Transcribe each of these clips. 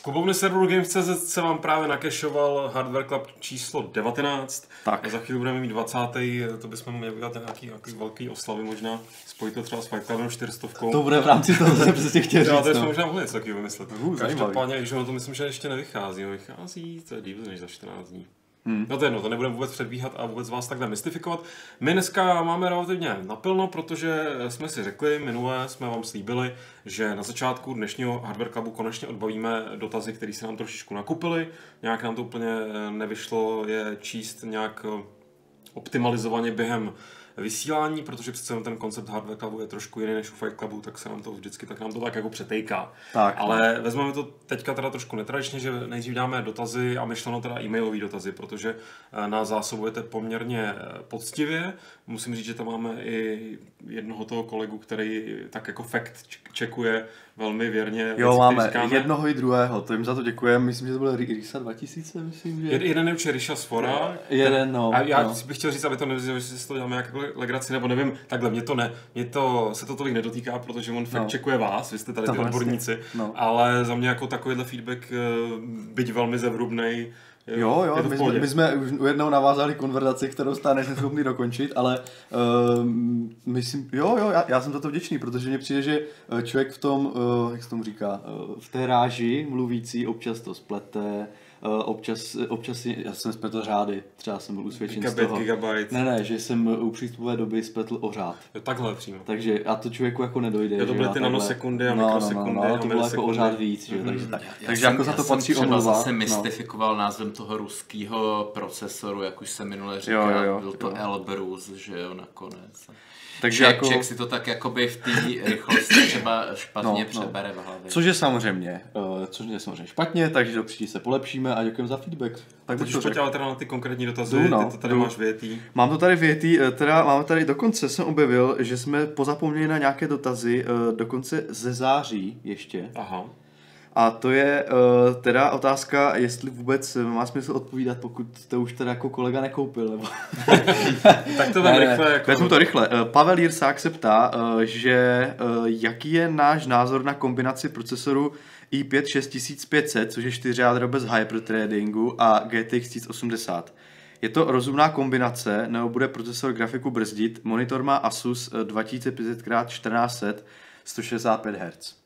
Z klubovny serveru Games.cz se vám právě nakešoval Hardware Club číslo 19. Tak. A za chvíli budeme mít 20. To bychom měli udělat nějaký, nějaký velký oslavy možná. Spojit to třeba s Fight Clubem 400. To bude v rámci toho, co jsem přesně chtěl Já, říct. to jsme no. možná mohli něco takového vymyslet. Uh. Každopádně, když ono to myslím, že ještě nevychází. No, vychází, to je díl než za 14 dní. Hmm. No to je jedno, to nebudeme vůbec předbíhat a vůbec vás takhle mystifikovat. My dneska máme relativně naplno, protože jsme si řekli, minule jsme vám slíbili, že na začátku dnešního Hardware Clubu konečně odbavíme dotazy, které se nám trošičku nakupily. Nějak nám to úplně nevyšlo je číst nějak optimalizovaně během vysílání, protože přece jenom ten koncept Hardware Clubu je trošku jiný než u Fight Clubu, tak se nám to vždycky, tak nám to tak jako přetejká. Tak. Ale vezmeme to teďka teda trošku netradičně, že nejdřív dáme dotazy a myšleno teda e-mailové dotazy, protože eh, nás zásobujete poměrně eh, poctivě. Musím říct, že tam máme i jednoho toho kolegu, který tak jako fakt čekuje velmi věrně. Jo, máme říkáme. jednoho i druhého, to jim za to děkujeme. Myslím, že to byl Risa 2000, myslím, že... Jed, jeden je určitě Riša Sfora. Jeden, no, A já no. bych chtěl říct, aby to nevyznělo, že si toho děláme jako legraci, nebo nevím, takhle, mě to ne, mě to, se to tolik nedotýká, protože on fakt No. čekuje vás, vy jste tady To ty vlastně, odborníci, no. ale za mě jako takovýhle feedback, eh, byť velmi zevrubnej, Jo, jo, my jsme, my jsme už jednou navázali konverzaci, kterou stále nejsem schopný dokončit, ale uh, myslím, jo, jo, já, já jsem za to vděčný, protože mně přijde, že eh, člověk v tom, uh, jak se tomu říká, uh, v té ráži mluvící občas to splete, občas, občas, je- já jsem spletl řády, třeba jsem byl usvědčen z Gigabit, toho. gigabyte. Ne, ne, že jsem u přístupové doby spletl o řád. Jo, takhle přímo. Takže a to člověku jako nedojde. Jo, to že byly já ty takhle- nanosekundy a no, mikrosekundy No, no, no, a to bylo jako o řád víc, že? jo, takže, tak, Já takže jsem, jako za já to jsem patří třeba omluva. zase no. mystifikoval názvem toho ruského procesoru, jak už jsem minule říkal, jo, jo, byl to jo. Elbrus, že jo, nakonec. Takže Člověk, jako- si to tak jakoby v té rychlosti třeba špatně No, no. přebere v hlavě. Což je samozřejmě, uh, což je samozřejmě špatně, takže do příští se polepšíme a děkujeme za feedback. Tak Teď už to pojď ale teda na ty konkrétní dotazy, Jdu, no, ty to tady jdu. máš větý. Mám to tady větý, eh, teda máme tady dokonce, jsem objevil, že jsme pozapomněli na nějaké dotazy, eh, dokonce ze září ještě. Aha. A to je uh, teda otázka, jestli vůbec má smysl odpovídat, pokud to už teda jako kolega nekoupil. Nebo... Tak to vem rychle. Jako... Vezmu to rychle. Eh, Pavel Jirsák se ptá, eh, že eh, jaký je náš názor na kombinaci procesoru i5 6500, což je 4 jádro bez hyperthreadingu a GTX 1080. Je to rozumná kombinace, nebo bude procesor grafiku brzdit? Monitor má Asus eh, 2500x1400 165 Hz.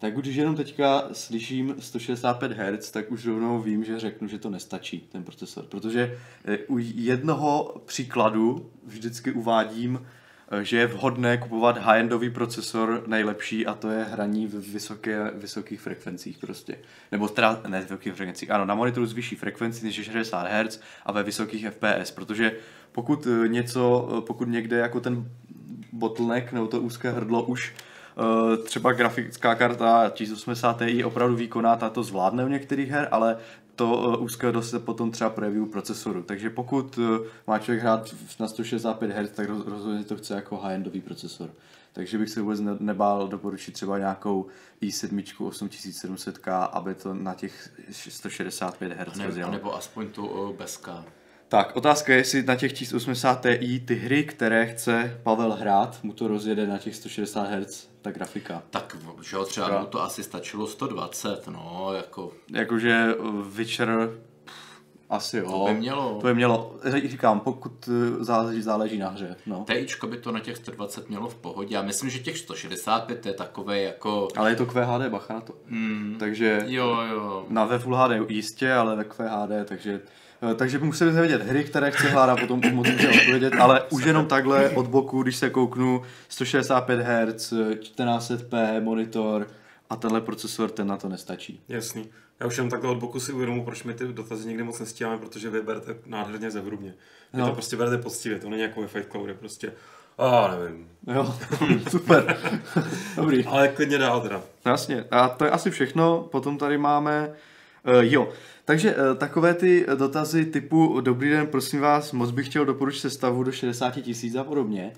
Tak když jenom teďka slyším 165 Hz, tak už rovnou vím, že řeknu, že to nestačí, ten procesor. Protože eh, u jednoho příkladu vždycky uvádím, eh, že je vhodné kupovat high-endový procesor nejlepší a to je hraní v vysoké, vysokých frekvencích prostě. Nebo teda, ne vysokých frekvencích, ano, na monitoru s vyšší frekvencí než je 60 Hz a ve vysokých FPS, protože pokud eh, něco, pokud někde jako ten bottleneck nebo to úzké hrdlo už třeba grafická karta 1080 Ti opravdu výkonná, ta to zvládne u některých her, ale to eh, úzké se potom třeba projeví u procesoru. Takže pokud eh, má člověk hrát na 165 Hz, tak roz- rozhodně to chce jako high-endový procesor. Takže bych se vůbec ne- nebál doporučit třeba nějakou i7 8700K, aby to na těch 165 Hz rozjelo. nebo aspoň tu bez K. Tak, otázka je, jestli na těch 1080 Ti ty hry, které chce Pavel hrát, mu to rozjede na těch 160 Hz, ta grafika. Tak, že jo, třeba mu to asi stačilo 120, no, jako Jakože uh, Witcher, asi jo. To by mělo. To by mělo, říkám, pokud uh, záleží, záleží na hře. No. TIčko by to na těch 120 mělo v pohodě. Já myslím, že těch 165 je takové jako... Ale je to QHD, bacha na to. Hmm, Takže jo, jo. na ve Full HD jistě, ale ve QHD, takže eh, takže by museli vědět hry, které chce hrát a potom moc může odpovědět, ale už jenom takhle od boku, když se kouknu 165 Hz, 1400p monitor a tenhle procesor, ten na to nestačí. Jasný. Já už jenom takhle od boku si uvědomu, proč mi ty dotazy někdy moc nestíháme, protože vy berete nádherně zevrubně. Vy No. to prostě berete poctivě, to není jako ve Fight Cloud, prostě, a nevím. Jo, super. Dobrý. Ale klidně dál teda. Jasně, a to je asi všechno. Potom tady máme, uh, jo, takže uh, takové ty dotazy typu Dobrý den, prosím vás, moc bych chtěl doporučit sestavu do 60 tisíc a podobně.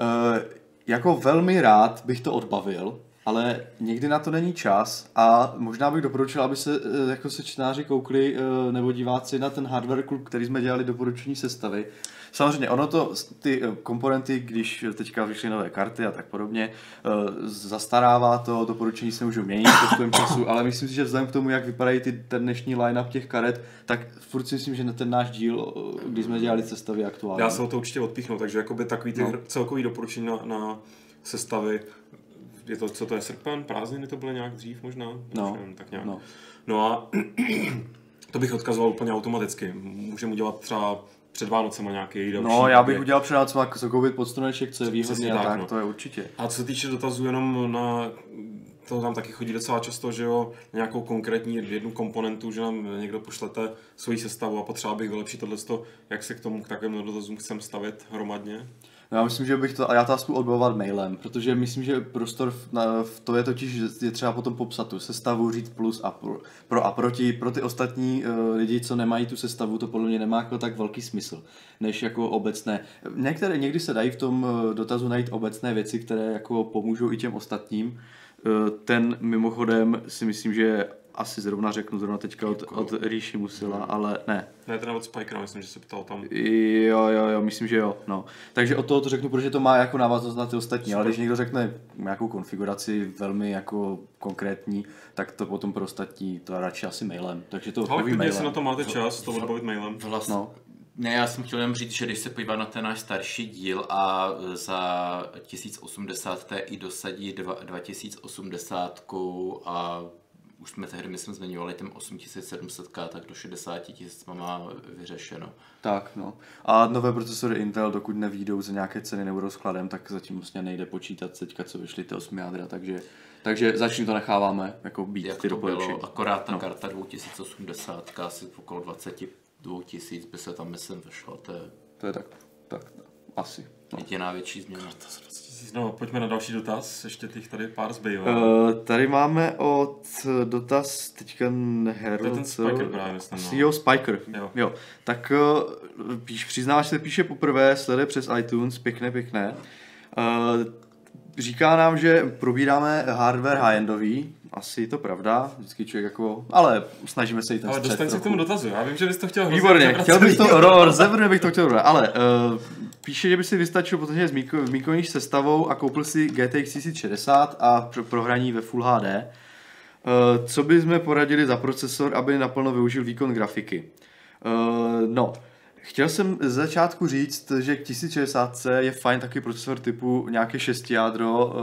Uh, jako velmi rád bych to odbavil, ale někdy na to není čas a možná bych doporučil, aby se eh, jako se čtenáři koukli eh, nebo diváci na ten hardware klub, který jsme dělali doporučení sestavy. Samozřejmě, ono to, ty eh, komponenty, když teďka vyšly nové karty a tak podobně, zastarává to, doporučení se můžou měnit postupem času, ale myslím si, že vzhledem k tomu, jak vypadají ty, ten dnešní line-up těch karet, tak furt si myslím, že na ten náš díl, když jsme dělali sestavy aktuálně. Já se o to určitě odpíchnu, takže jakoby takový ty no. celkový doporučení na, na sestavy je to, co to je srpen, prázdniny to byly nějak dřív možná? No, nevím, tak nějak. no. no a to bych odkazoval úplně automaticky. Můžeme udělat třeba před Vánocema nějaký další. No, já bych udělal před Vánocema jako koupit podstruneček, co je výhodně a tak, tak no. to je určitě. A co se týče dotazů jenom na to tam taky chodí docela často, že jo, nějakou konkrétní jednu komponentu, že nám někdo pošlete svoji sestavu a potřeba bych vylepšit tohle, jak se k tomu k takovým dotazům chcem stavit hromadně. No, já myslím, že bych to, a já to asi odbavovat mailem, protože myslím, že prostor v, na, v to je totiž, je třeba potom popsat tu sestavu, říct plus a pro, pro a proti, pro ty ostatní uh, lidi, co nemají tu sestavu, to podle mě nemá jako tak velký smysl, než jako obecné. Některé, někdy se dají v tom uh, dotazu najít obecné věci, které jako pomůžou i těm ostatním. Uh, ten mimochodem si myslím, že asi zrovna řeknu zrovna teďka od, jako... od Ríši Musila, hmm. ale ne. Ne, teda od Spikera, myslím, že se ptal tam. Jo, jo, jo, myslím, že jo. No. Takže o toho to řeknu, protože to má jako návaznost na ty ostatní, Super. ale když někdo řekne nějakou konfiguraci velmi jako konkrétní, tak to potom pro ostatní to radši asi mailem. Takže to ale mailem. jestli na to máte čas, to odbavit mailem. Vlastně, no. Ne, já jsem chtěl jenom říct, že když se podívá na ten náš starší díl a za 1080 i dosadí 2080 a už jsme tehdy, myslím, zmiňovali těm 8700K, tak do 60 tisíc má vyřešeno. Tak, no. A nové procesory Intel, dokud nevídou za nějaké ceny nebudou skladem, tak zatím vlastně nejde počítat teďka, co vyšly ty 8 jádra, takže, takže zatím to necháváme jako být Jak ty to bylo, akorát ta no. karta 2080, asi okolo 22 tisíc by se tam, myslím, vešlo. To je, to je tak, tak, asi. No. Jediná větší změna. No, pojďme na další dotaz, ještě těch tady pár zbývá. Uh, tady máme od dotaz teďka Herald. To je ten Spiker právě, myslím. No. Jo, Spiker. Jo. jo. Tak uh, píš, přiznáš, že se píše poprvé, sleduje přes iTunes, pěkné, pěkné. Uh, říká nám, že probíráme hardware high-endový, asi to pravda, vždycky člověk jako, ale snažíme se i ten Ale dostaň se k tomu dotazu, já vím, že bys to chtěl Výborně, chtěl bych to, ro, bych to chtěl, ale uh, píše, že by si vystačil protože s výkonní sestavou a koupil si GTX 1060 a pro, prohraní ve Full HD. Uh, eh, co by jsme poradili za procesor, aby naplno využil výkon grafiky? Uh, no, Chtěl jsem z začátku říct, že k 1060 je fajn takový procesor typu nějaké 6 jádro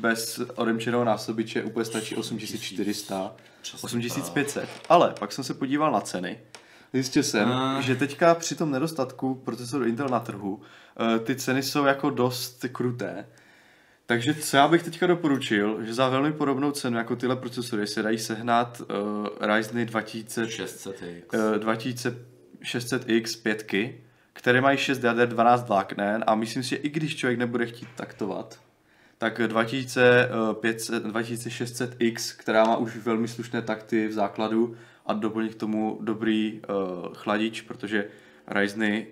bez odemčeného násobiče, úplně stačí 8400, 8500. Ale pak jsem se podíval na ceny Zjistil jsem, a... že teďka při tom nedostatku procesoru Intel na trhu eh, ty ceny jsou jako dost kruté. Takže co já bych teďka doporučil, že za velmi podobnou cenu jako tyhle procesory se dají sehnat uh, Ryzen 2600X, uh, 2600X 5, které mají 6 jader 12 vláknen a myslím si, že i když člověk nebude chtít taktovat, tak 2500, 2600X, která má už velmi slušné takty v základu, a doplnit k tomu dobrý uh, chladič, protože Ryzeny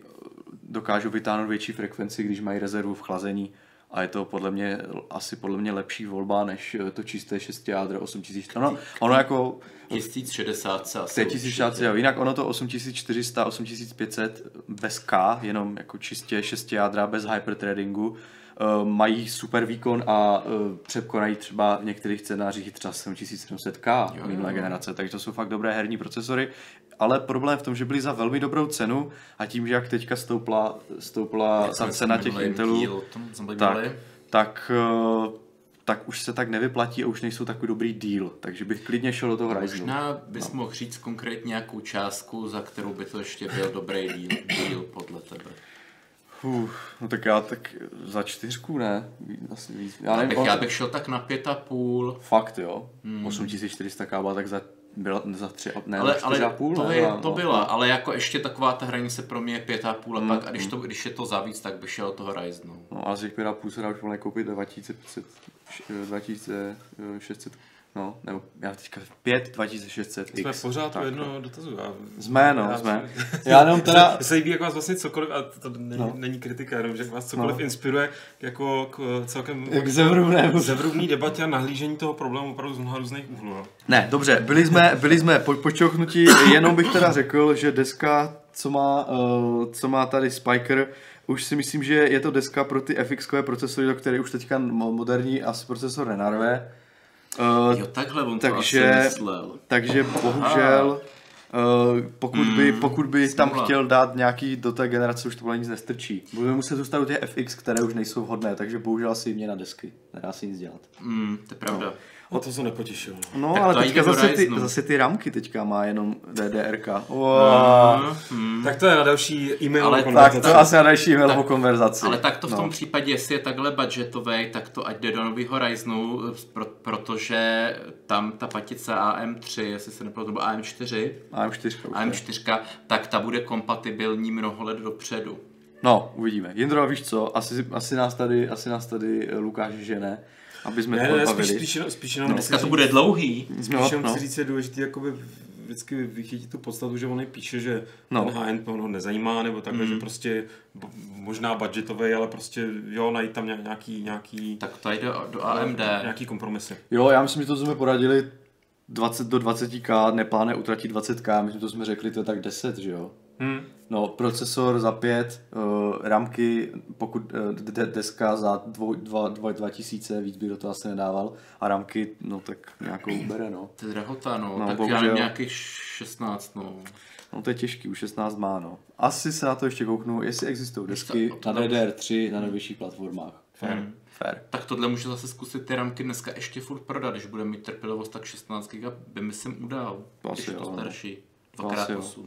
dokážou vytáhnout větší frekvenci, když mají rezervu v chlazení a je to podle mě asi podle mě lepší volba než eh, to čisté 6 jádro 8000. Ono, ono jako 1060 se asi 1060, jo. Jinak ono to 8400, 8500 bez K, jenom jako čistě 6 jádra bez hyperthreadingu uh, mají super výkon a uh, překonají třeba v některých scénářích třeba 7700K jo, minulé jo. generace, takže to jsou fakt dobré herní procesory, ale problém v tom, že byly za velmi dobrou cenu a tím, že jak teďka stoupla, stoupla ta cena těch Intelů, tak, tak, uh, tak už se tak nevyplatí a už nejsou takový dobrý deal, takže bych klidně šel do toho Ryzenu. Možná bys no. mohl říct konkrétně nějakou částku, za kterou by to ještě byl dobrý deal, deal podle tebe. Uf, no tak já tak za čtyřku ne, asi víc. Já, nevím, já, bych, já bych šel tak na pět a půl. Fakt jo, hmm. 8400 kába, tak za byla za tři, ne, ale, ale a půl, to, ne, je, to no, byla, no. ale jako ještě taková ta hranice pro mě je pět a půl a mm, pak, a když, to, když je to za víc, tak by šel toho Ryzenu. No a z těch pět a půl se dá už volně koupit 2500, 2600 No, nebo já teďka 5 2600 Jsme X. pořád Tak, u jednoho dotazu. Já, Jsme, no, já, jsme. Já jenom teda... Se líbí, jak vás vlastně cokoliv, a to není, No. no. není kritika, jenom, že vás cokoliv No. no. inspiruje jako k celkem Jak zevrubnému. zevrubný debatě a nahlížení toho problému opravdu z mnoha různých úhlů. No. Ne, dobře, byli jsme, byli jsme po, počouchnutí, jenom bych teda řekl, že deska, co má, uh, co má tady Spiker, už si myslím, že je to deska pro ty FX-kové procesory, do které už teďka mo- moderní asi procesor nenarve. Uh, Jo, takhle on to takže- asi myslel. takže bohužel, uh, pokud by, pokud by tam smůla. chtěl dát nějaký do té generace, už to nic nestrčí. Budeme muset zůstat u těch FX, které už nejsou vhodné, takže bohužel asi mě na desky. Nedá se nic dělat. Mm, to je pravda. O to se nepotěšil. No. No, Tak ale teďka zase ty, zase ty ramky teďka má jenom DDRK. Wow. Mm, Tak to je na další e-mail Ale Tak to asi na další e-mailovou konverzaci. Ale tak to v No. tom případě, jestli je takhle budgetový, tak to ať jde do nového Ryzenu, pro, protože tam ta patice AM3, jestli se nepletu, nebo AM4, AM4. už je. AM4, tak ta bude kompatibilní mnoho let dopředu. No, uvidíme. Jindro, víš co, asi, asi, nás tady, asi nás tady eh, Lukáš žene, aby jsme Ne, to ne, spíš, spíš, jenom- spíš jenom No. Dneska to bude dlouhý. Spíš No, jenom no. chci říct, je důležité jakoby vždycky vychytit tu podstatu, že on píše, že No. no. ten high-end ho nezajímá, nebo takhle, Mm. že prostě možná budgetový, ale prostě jo, najít tam nějak- nějaký, nějaký, Tak to jde do AMD. nějaký kompromisy. Jo, já myslím, že to jsme poradili 20 do 20k, neplánuje utratit 20k, myslím, to jsme řekli, to je tak 10, že jo? Hmm. No, procesor za 5, uh, ramky, pokud uh, de- deska za 2000, víc bych do toho asi nedával, a ramky, no tak nějakou bere, no. To je drahota, no. No, tak bohužel. já nevím, nějakých 16, no. No to je těžký, už 16 má, no. Asi se na to ještě kouknu, jestli existují desky to- to na tam- DDR3 na nejvyšších platformách. Fair. Hmm. Fair. Tak tohle může zase zkusit ty ramky dneska ještě furt prodat, když bude mít trpělivost, tak 16 GB by myslím udal. To když asi je to jo, no. starší. To Dvakrát asi jo.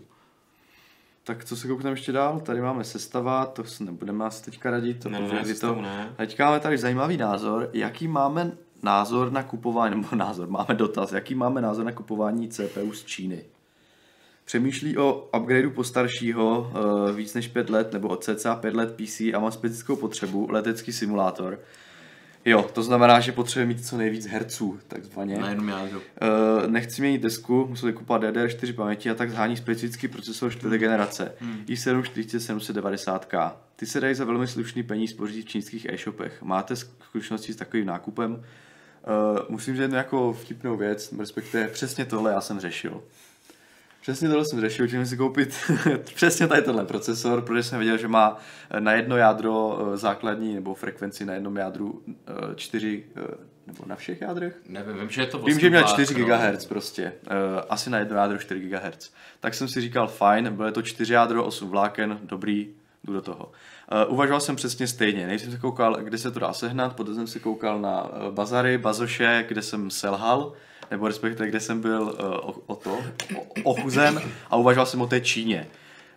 8. Tak co se koukneme ještě dál? Tady máme sestava, to se nebudeme asi teďka radit. To, Ne, ne, kdy sestavu ne. Teďka máme tady zajímavý názor. Jaký máme názor na kupování, nebo názor, máme dotaz, jaký máme názor na kupování CPU z Číny? Přemýšlí o upgradeu postaršího uh, víc než 5 let, nebo od cca 5 let PC a má specifickou potřebu, letecký simulátor. Jo, to znamená, že potřebuje mít co nejvíc herců, takzvaně. Na jednom jádru. Uh, nechci měnit desku, musel kupovat DDR4 paměti a tak zhání specifický procesor čtvrté generace. i7 4790K. Ty se dají za velmi slušný peníz pořídit v čínských e-shopech. Máte zkušenosti s takovým nákupem? Uh, musím říct jednu jako vtipnou věc, respektive přesně tohle já jsem řešil. Přesně tohle jsem řešil, jsem si koupit přesně tady tenhle procesor, protože jsem věděl, že má eh, na jedno jádro eh, základní nebo frekvenci na jednom jádru 4 nebo na všech jádrech? Nevím, vím, že je to Vím, že měl osmdesát, 4 no. GHz prostě. Asi na jedno jádro 4 GHz. Tak jsem si říkal, fajn, bylo to 4 jádro, 8 vláken, dobrý, jdu do toho. Uh, uvažoval jsem přesně stejně. Než jsem se koukal, kde se to dá sehnat, potom jsem si koukal na bazary, bazoše, kde jsem selhal, nebo respektive kde jsem byl uh, o, o to, o, ochuzen a uvažoval jsem o té Číně.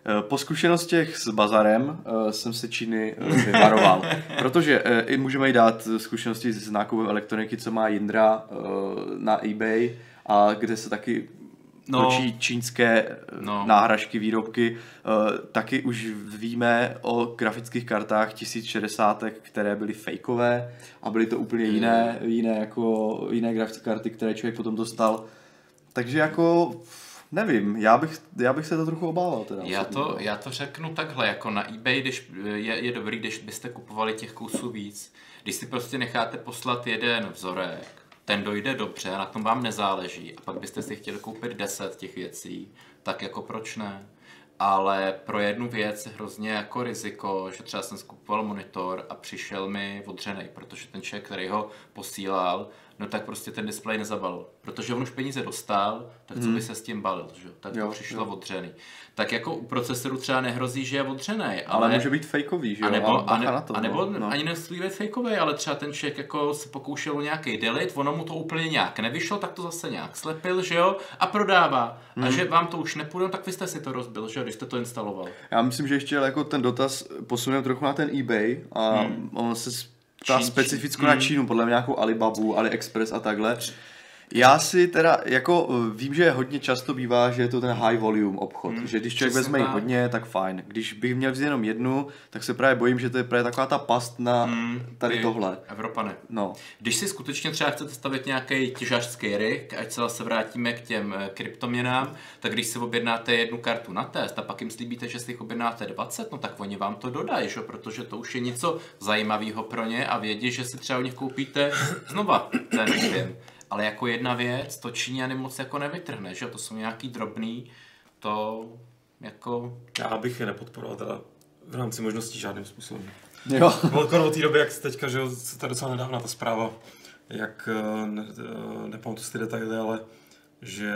Eh, Po zkušenostech s bazarem uh, jsem se Číny uh, vyvaroval, protože uh, i můžeme jí dát zkušenosti s nákupem elektroniky, co má Jindra uh, na eBay a kde se taky No. točí čínské No. no. náhražky, výrobky. Uh, taky už víme o grafických kartách 1060, které byly fejkové a byly to úplně jiné, jiné, jako, jiné grafické karty, které člověk potom dostal. Takže jako nevím, já bych, já bych se to trochu obával. Teda, Já to, no. já to řeknu takhle, jako na eBay když je, je dobrý, když byste kupovali těch kusů víc. Když si prostě necháte poslat jeden vzorek, ten dojde dobře na tom vám nezáleží a pak byste si chtěli koupit 10 těch věcí, tak jako proč ne? Ale pro jednu věc je hrozně jako riziko, že třeba jsem skupoval monitor a přišel mi odřenej, protože ten člověk, který ho posílal, no tak prostě ten displej nezabalil. Protože on už peníze dostal, tak co by se s tím balil, že? jo? Tak to Jo, přišlo jo. odřený. Tak jako u procesoru třeba nehrozí, že je odřený, ale, Ale může být fejkový, že jo? a nebo, Ale a, ne, na to, a nebo no. ani nemusí být fejkový, ale třeba ten člověk jako se pokoušel o nějaký delete, ono mu to úplně nějak nevyšlo, tak to zase nějak slepil, že jo, a prodává. Hmm. A že vám to už nepůjde, tak vy jste si to rozbil, že jo, když jste to instaloval. Já myslím, že ještě jako ten dotaz posuneme trochu na ten eBay a hmm. on se ptá Čín- specificko Čín- na. Čínu, podle mě nějakou Alibabu, AliExpress a takhle. Já si teda, jako eh, vím, že hodně často bývá, že je to ten high volume obchod, hmm, že když člověk vezme jich hodně, tak fajn. Když bych měl vzít jenom jednu, tak se právě bojím, že to je právě taková ta past na Hmm, tady ty tohle. Evropany. No, Když si skutečně třeba chcete stavit nějaký těžařský rig, ať se zase vrátíme k těm eh, kryptoměnám, tak když si objednáte jednu kartu na test a pak jim slíbíte, že si jich objednáte 20, no tak oni vám to dodají, že? protože to už je něco zajímavého pro ně a vědí, že si třeba u nich koupíte znova ten. Ale jako jedna věc, to Číňany moc jako nevytrhne, že? To jsou nějaký drobný, to jako... Já bych je nepodporoval teda v rámci možností žádným způsobem. jo. Velkor od té doby, jak teďka, že se tady docela nedávna ta zpráva, jak, eh, ne, eh, nepamatuji si ty detaily, ale že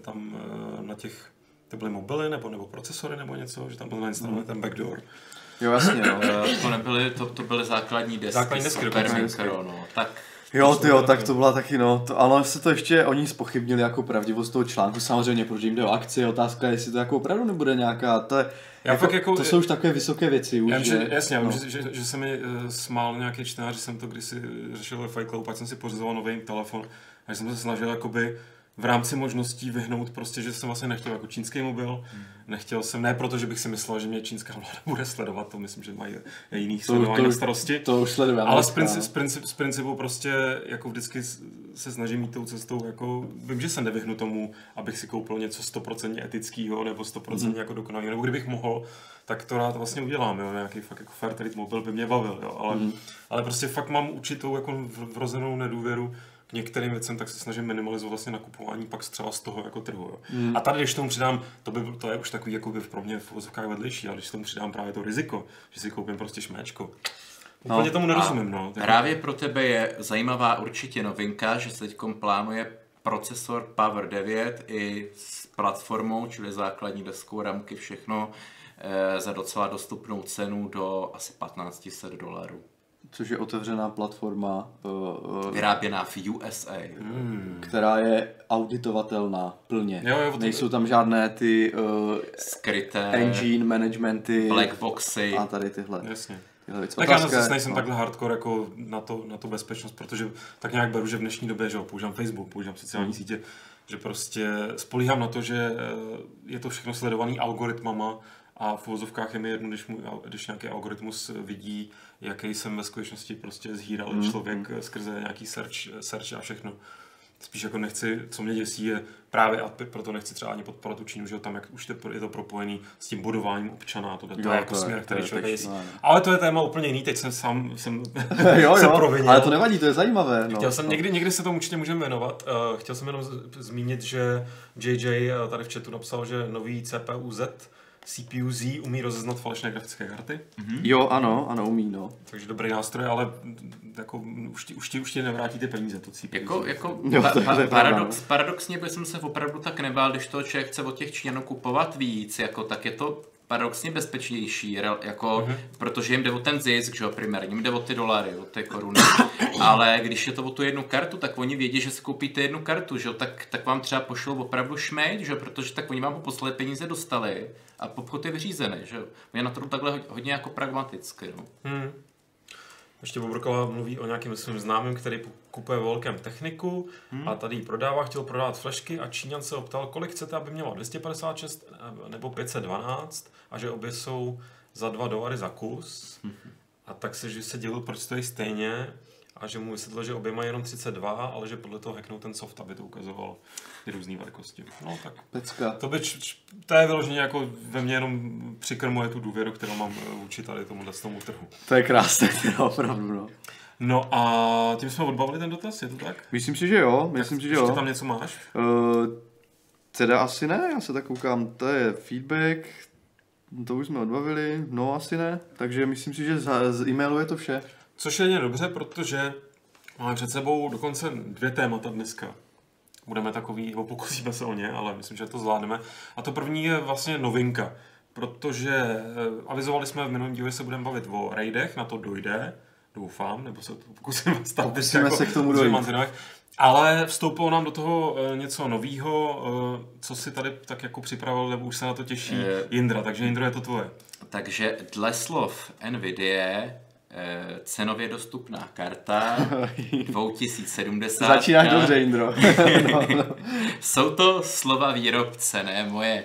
tam eh, na těch, to byly mobily nebo, nebo procesory nebo něco, že tam byl nainstalovaný ten backdoor. jo, jasně, no. To nebyly, to, to byly základní desky, Základní desky, mikro, no. Tak Jo, ty jo, tak to byla taky, no. To, ale se to ještě oni spochybnili jako pravdivost toho článku, samozřejmě, protože jim jde o akci, otázka je, jestli to jako opravdu nebude nějaká, to je, Já jako, fakt jako- to jsou už takové vysoké věci, už, Já vím, že, jasně, já vím, no. že, že, že, se mi uh, smál nějaký čtenář, že jsem to kdysi řešil ve Fight Club, pak jsem si pořizoval nový telefon a jsem se snažil jakoby v rámci možností vyhnout prostě, že jsem vlastně nechtěl jako čínský mobil, Hmm. nechtěl jsem, ne proto, že bych si myslel, že mě čínská vláda bude sledovat, to myslím, že mají jiných To- sledování to- na starosti. to už sledujeme. Ale z, princip, z, princip, z principu prostě jako vždycky se snažím jít tou cestou, jako vím, že se nevyhnu tomu, abych si koupil něco 100% etického nebo 100% Mhm. jako dokonalého, nebo kdybych mohl, tak to rád vlastně udělám, jo, nějaký fakt jako fair trade mobil by mě bavil, jo, ale, Mhm. ale prostě fakt mám určitou jako vrozenou nedůvěru k některým věcem, tak se snažím minimalizovat vlastně nakupování pak třeba z toho jako trhu. Jo. Mhm. A tady, když tomu přidám, to, by, to je už takový jako by pro mě v uvozovkách vedlejší, ale když tomu přidám právě to riziko, že si koupím prostě šméčko, úplně tomu nerozumím, no. Tak- Právě pro tebe je zajímavá určitě novinka, že se teď plánuje procesor Power 9 i s platformou, čili základní deskou, ramky, všechno eh, za docela dostupnou cenu do asi 1500 dolarů. Což je otevřená platforma, uh, uh, Vyráběná v USA. Hmm. která je auditovatelná plně. Jo, jo, to- Nejsou tam žádné ty uh, Skryté engine managementy blackboxy. a tady tyhle, Jasně. tyhle. Tak já Otázka zase je- nejsem no. takhle hardcore jako na, to, na tu bezpečnost, protože tak nějak beru, že v dnešní době, že jo, používám Facebook, používám sociální Hmm. sítě, že prostě spolíhám na to, že je to všechno sledovaný algoritmama a v uvozovkách je mi jedno, když, můj, al- když nějaký algoritmus vidí, jaký jsem ve skutečnosti prostě zhýral Hmm. člověk eh, skrze nějaký search, search a všechno. Spíš jako nechci, co mě děsí, je právě, a proto nechci třeba ani podporovat tu Čínu, že jo, tam jak už je to propojený s tím budováním občana, to, to Jo, je jako to je- směr, to který je člověk děsí. Ale to je téma úplně jiný, teď jsem sám jsem jo, se jo, provinil. ale to nevadí, to je zajímavé. No. Chtěl jsem, no. někdy, někdy se tomu určitě můžeme věnovat. Uh, chtěl jsem jenom zmínit, že JJ uh, tady v chatu napsal, že nový CPU Z, CPU Z umí rozeznat falešné grafické karty, Jo, ano, ano, umí, no. takže dobrý nástroj, ale jako, už, ti, už, ti, už ti nevrátí ty peníze, to CPU. Jako, jako Jo, pa, pa, paradox, paradoxně bych jsem se opravdu tak nebál, když to člověk chce od těch Číňanů kupovat víc, jako, tak je to paradoxně bezpečnější, jako, Mhm. mm-hmm. protože jim jde o ten zisk, že jo, primárně, jim jde o ty dolary, o ty koruny, ale když je to o tu jednu kartu, tak oni vědí, že si koupíte jednu kartu, že jo, tak, tak vám třeba pošlou opravdu šmeď, že jo, protože tak oni vám po poslali peníze dostali a obchod je vyřízený, že jo. Oni na to takhle hodně, jako pragmaticky, no. Hmm. Ještě Bobrková mluví o nějakým svým známým, který kupuje ve velkém techniku hmm. a tady ji prodává, chtěl prodávat flešky a Číňan se optal, kolik chcete, aby měla 256 nebo 512 a že obě jsou za 2 dolary za kus. A tak se, že se dělil, proč stojí stejně a že mu vysvětlil, že obě mají jenom 32, ale že podle toho hacknou ten soft, aby to ukazovalo ty různé velikosti. No tak Pecka. to, by, č- č- to je vyloženě jako ve mně jenom přikrmuje tu důvěru, kterou mám eh, vůči tady tomuhle tomu trhu. To je krásné, teda opravdu, no. No a tím jsme odbavili ten dotaz, je to tak? Myslím si, že jo, myslím si, že Ještě jo. tam něco máš? Uh, teda asi ne, já se tak koukám, to je feedback, to už jsme odbavili, no asi ne, takže myslím si, že z, z e-mailu je to vše. Což je jen dobře, protože máme před sebou dokonce dvě témata dneska. Budeme takový, nebo pokusíme se o ně, ale myslím, že to zvládneme. A to první je vlastně novinka, protože eh, avizovali jsme v minulém díle, že se budeme bavit o raidech, na to dojde, doufám, nebo se to pokusíme stát Pokusíme jako se k tomu dojít. Ale vstoupilo nám do toho eh, něco novýho, eh, co si tady tak jako připravil, nebo už se na to těší Eh. Jindra, takže Jindro je to tvoje. Takže dle slov NVIDIA cenově dostupná karta 2070. Začínáš dobře, Indro. no, no. Jsou to slova výrobce, ne moje.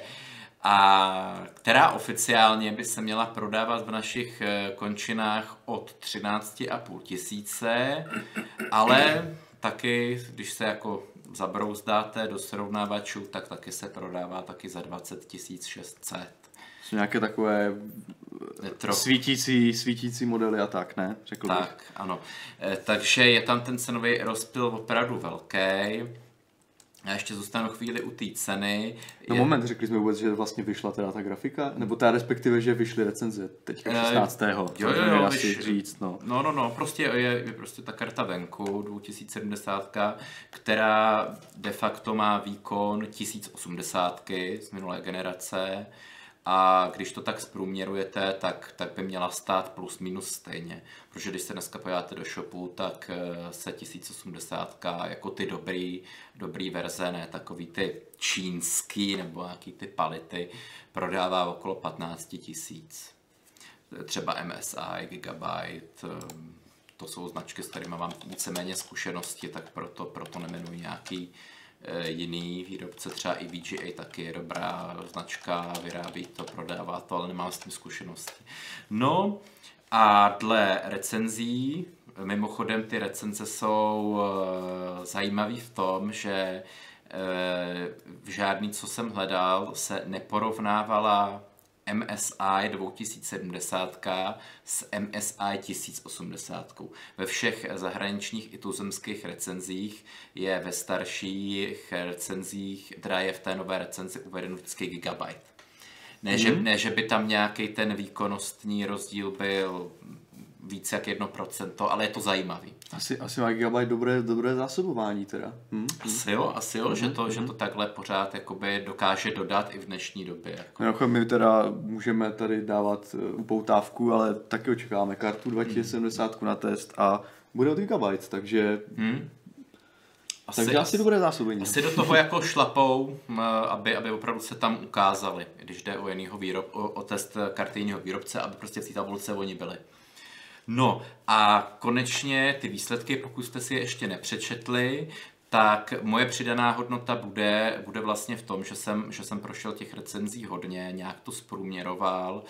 A která oficiálně by se měla prodávat v našich končinách od 13,5 tisíce, ale taky, když se jako zabrouzdáte do srovnávačů, tak taky se prodává taky za 20 600. Jsou nějaké takové Trochu. svítící, svítící modely a tak, ne? Řekl bych. Tak, ano. Eh, Takže je tam ten cenový rozptyl opravdu velký. Já ještě zůstanu chvíli u té ceny. No Je- moment, řekli jsme vůbec, že vlastně vyšla teda ta grafika? Nebo ta respektive, že vyšly recenze teďka Eh, 16. jo, to jo, nedá jo, si vyš- říct, no. No, no, no, prostě je, je prostě ta karta venku, 2070, která de facto má výkon 1080 z minulé generace a když to tak zprůměrujete, tak, tak by měla stát plus minus stejně. Protože když se dneska pojáte do shopu, tak eh, se 1080 jako ty dobrý, dobrý verze, ne takový ty čínský nebo nějaký ty pality, prodává okolo 15 tisíc třeba MSI, Gigabyte, ehm, to jsou značky, s kterými mám víceméně zkušenosti, tak proto, proto nemenuji nějaký eh, jiný výrobce, třeba i VGA taky je dobrá značka, vyrábí to, prodává to, ale nemám s tím zkušenosti. No a dle recenzí, mimochodem ty recenze jsou eh, zajímavé v tom, že eh, v žádný, co jsem hledal, se neporovnávala MSI 2070 s MSI 1080. Ve všech zahraničních i tuzemských recenzích je ve starších recenzích, teda je v té nové recenzi uveden vždycky gigabyte. Ne, že, ne, že by tam nějaký ten výkonnostní rozdíl byl více jak 1%, ale je to zajímavý. Asi, asi má Gigabyte dobré, dobré zásobování teda. Hm? Asi jo, asi jo, že, to, že to takhle pořád jakoby dokáže dodat i v dnešní době. Jako. No, my teda můžeme tady dávat eh, upoutávku, ale taky očekáváme kartu 2070 na test a bude od Gigabyte, takže, Hm? Asi, takže asi dobré zásobení. Asi do toho jako šlapou, aby, aby opravdu se tam ukázali, když jde o jinýho výrob, o, o test karty jiného výrobce, aby prostě v té tabulce oni byli. No a konečně ty výsledky, pokud jste si je ještě nepřečetli, tak moje přidaná hodnota bude, bude vlastně v tom, že jsem, že jsem prošel těch recenzí hodně, nějak to zprůměroval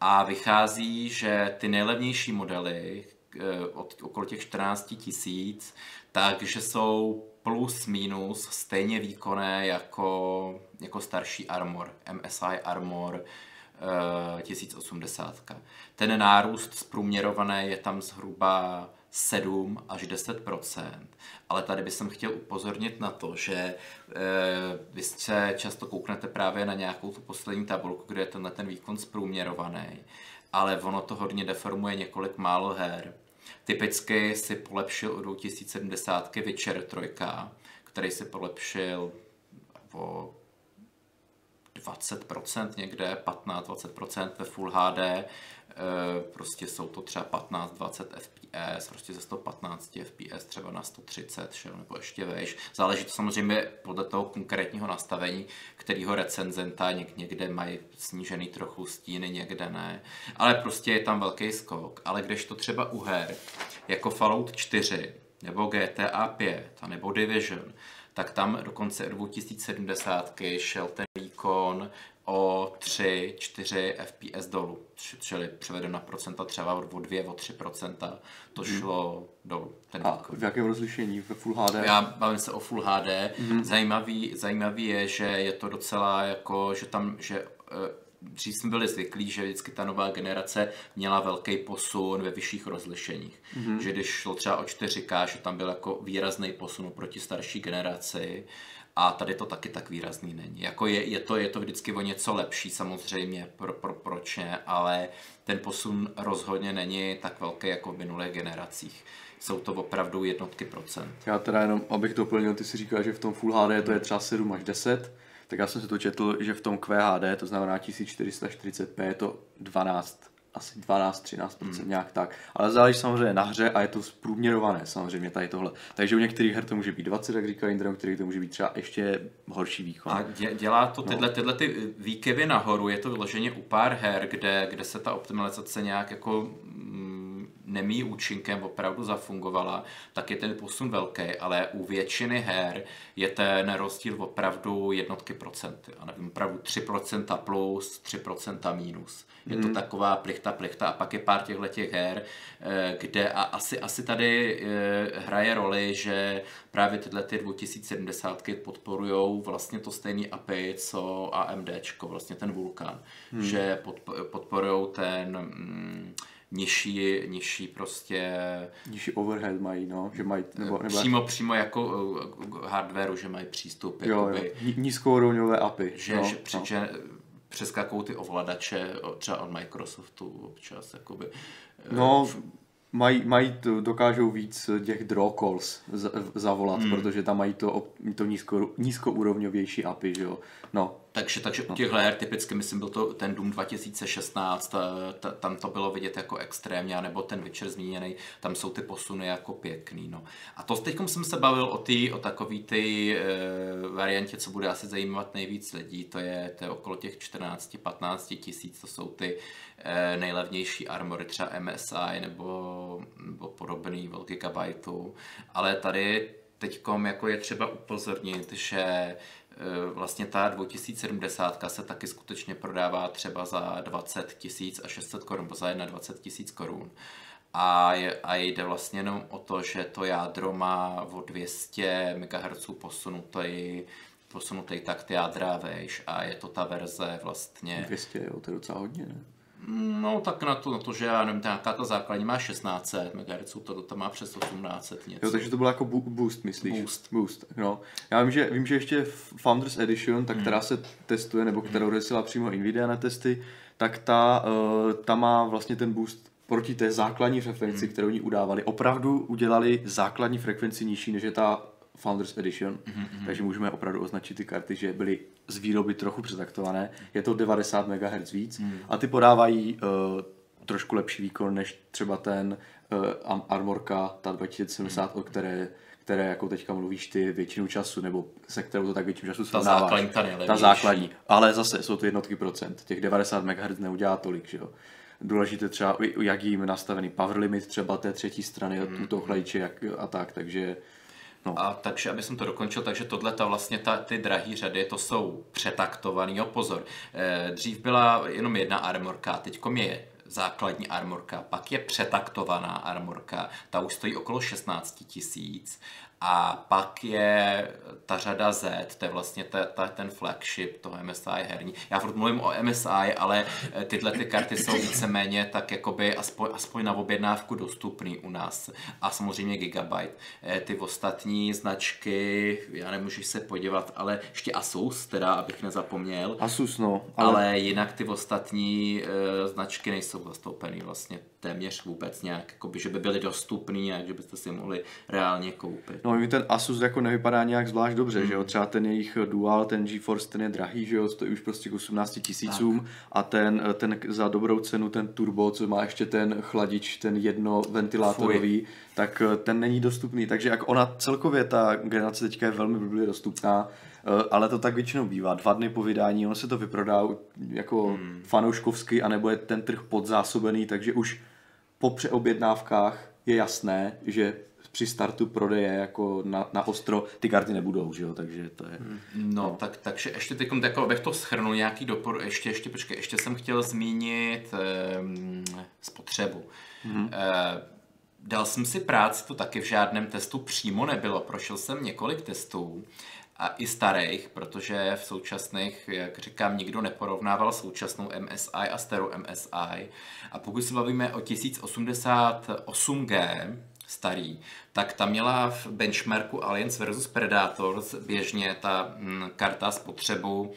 a vychází, že ty nejlevnější modely eh, od okolo těch 14 tisíc, takže jsou plus minus stejně výkonné jako, jako starší Armor, MSI Armor 1080. Ten nárůst zprůměrovaný je tam zhruba 7 až 10% ale tady bych chtěl upozornit na to, že e, vy se často kouknete právě na nějakou tu poslední tabulku, kde je tenhle ten výkon zprůměrovaný, ale ono to hodně deformuje několik málo her. Typicky si polepšil u 2070 Witcher 3, který si polepšil o 20% někde, 15-20% ve Full HD, eh, prostě jsou to třeba 15-20 FPS, prostě ze 115 FPS třeba na 130, šel, nebo ještě vejš. Záleží to samozřejmě podle toho konkrétního nastavení, kterýho recenzenta něk- někde mají snížený trochu stíny, někde ne. Ale prostě je tam velký skok. Ale když to třeba u her, jako Fallout 4, nebo GTA 5, a nebo Division, tak tam dokonce od 2070 šel ten výkon o 3-4 FPS dolů, čili převedeno na procenta třeba o 2, o 3 procenta, to šlo dolů, ten A výkon. v jakém rozlišení? Ve Full HD? Já bavím se o Full HD. Mm-hmm. Zajímavý, zajímavý je, že je to docela jako, že tam, že eh, dřív jsme byli zvyklí, že vždycky ta nová generace měla velký posun ve vyšších rozlišeních. Mm-hmm. Že když šlo třeba o 4K, že tam byl jako výrazný posun proti starší generaci. A tady to taky tak výrazný není. Jako je, je, to, je to vždycky o něco lepší samozřejmě, pro, pro, proč ne, ale ten posun rozhodně není tak velký jako v minulých generacích. Jsou to opravdu jednotky procent. Já teda jenom, abych doplnil, ty si říkal, že v tom Full HD to je třeba 7 až 10, tak já jsem si to četl, že v tom QHD, to znamená 1440p, je to 12, asi 12-13%, hmm. nějak tak. Ale záleží samozřejmě na hře a je to zprůměrované samozřejmě tady tohle. Takže u některých her to může být 20, jak říká Indra, u některých to může být třeba ještě horší výkon. A dě, dělá to tyhle, tyhle ty výkyvy nahoru, je to vyloženě u pár her, kde, kde se ta optimalizace nějak jako nemý účinkem opravdu zafungovala, tak je ten posun velký, ale u většiny her je ten rozdíl opravdu jednotky procenty. A nevím, opravdu 3% plus, 3% minus. Je to mm. taková plichta, plichta a pak je pár těchto těch her, eh, kde a asi, asi tady eh, hraje roli, že právě tyhle ty 2070 podporují vlastně to stejný API, co AMD, vlastně ten Vulkan, hmm. že podporují ten mm, nižší, nižší prostě... Nižší overhead mají, no, že mají, nebo, nebo... Přímo, přímo jako uh, hardwareu, že mají přístup, jo, jakoby, jo. nízkourovňové API. Že, no, že, no. že přeskakují ty ovladače třeba od Microsoftu občas, jakoby. No, mají, mají to, dokážou víc těch draw calls zavolat, hmm. protože tam mají to, to nízko, nízkoúrovňovější API, že jo. No, takže, takže u těchto her typicky, myslím, byl to ten Doom 2016, ta, tam to bylo vidět jako extrémně, nebo ten Witcher zmíněný, tam jsou ty posuny jako pěkný. No. A to teď jsem se bavil o, tý, o takový ty e, variantě, co bude asi zajímat nejvíc lidí, to je, to je okolo těch 14-15 tisíc, to jsou ty nejlevnější armory, třeba MSI nebo, nebo podobný od Gigabyteu. Ale tady teďkom jako je třeba upozornit, že Eh, vlastně ta 2070 se taky skutečně prodává třeba za 20 tisíc a 600 korun, nebo za 21 tisíc korun. A, je, a jde vlastně jenom o to, že to jádro má o 200 MHz posunutý, posunutý takt jádra vejš a je to ta verze vlastně... 200, jo, to je docela hodně, ne? No tak na to, na to, že já nevím, nějaká ta základní má 1600 MHz, to, to má přes 1800 něco. Jo, takže to bylo jako boost, myslíš? Boost. Boost, no. Já vím, že, vím, že ještě Founders Edition, tak, hmm. která se testuje, nebo kterou hmm. přímo Nvidia na testy, tak ta, uh, ta má vlastně ten boost proti té základní frekvenci, hmm. kterou oni udávali. Opravdu udělali základní frekvenci nižší, než je ta Founders Edition, mm-hmm. takže můžeme opravdu označit ty karty, že byly z výroby trochu přetaktované. Je to 90 MHz víc mm. a ty podávají uh, trošku lepší výkon než třeba ten uh, Armorka, ta 2070, mm. o které které jako teďka mluvíš ty většinu času, nebo se kterou to tak většinu času ta základní, ta, ta základní. Ale zase jsou to jednotky procent. Těch 90 MHz neudělá tolik, že jo. Důležité třeba, jak jim nastavený power limit třeba té třetí strany mm. u toho chladiče jak, a tak, takže No. A takže, aby jsem to dokončil, takže tohle ta vlastně ta, ty drahé řady, to jsou přetaktovaný, jo, pozor. E, dřív byla jenom jedna armorka, teď je základní armorka, pak je přetaktovaná armorka, ta už stojí okolo 16 tisíc a pak je ta řada Z, to je vlastně ta, ta, ten flagship toho MSI herní. Já furt mluvím o MSI, ale eh, tyhle ty karty jsou víceméně tak jakoby aspoň, aspoň na objednávku dostupný u nás. A samozřejmě Gigabyte. Eh, ty ostatní značky, já nemůžu se podívat, ale ještě Asus, teda, abych nezapomněl. Asus, no. Ale, ale jinak ty ostatní uh, značky nejsou zastoupený vlastně téměř vůbec nějak, jakoby, že by byly dostupný nějak, že byste si mohli reálně koupit. No mi ten Asus jako nevypadá nějak zvlášť dobře, mm. že jo, hmm. třeba ten jejich Dual, ten GeForce, ten je drahý, že jo, stojí už prostě k 18 tisícům a ten, ten za dobrou cenu, ten Turbo, co má ještě ten chladič, ten jedno ventilátorový, Fuj. tak eh, ten není dostupný, takže jak ona celkově ta generace teďka je velmi blbě dostupná, ale to tak většinou bývá. Dva dny po vydání, ono se to vyprodá jako hmm. fanouškovsky, anebo je ten trh podzásobený, takže už po přeobjednávkách je jasné, že při startu prodeje jako na, na ostro ty karty nebudou, že jo, takže to je... No, no. Tak, takže ještě teď, jako abych to schrnul nějaký dopor, ještě, ještě, počkej, ještě jsem chtěl zmínit um, spotřebu. Mm-hmm. Uh, dal jsem si práci, to taky v žádném testu přímo nebylo, prošel jsem několik testů a i starých, protože v současných, jak říkám, nikdo neporovnával současnou MSI a starou MSI. A pokud se bavíme o 1088G, starý, tak ta měla v benchmarku Alliance versus Predators běžně ta hm, karta spotřebu eh,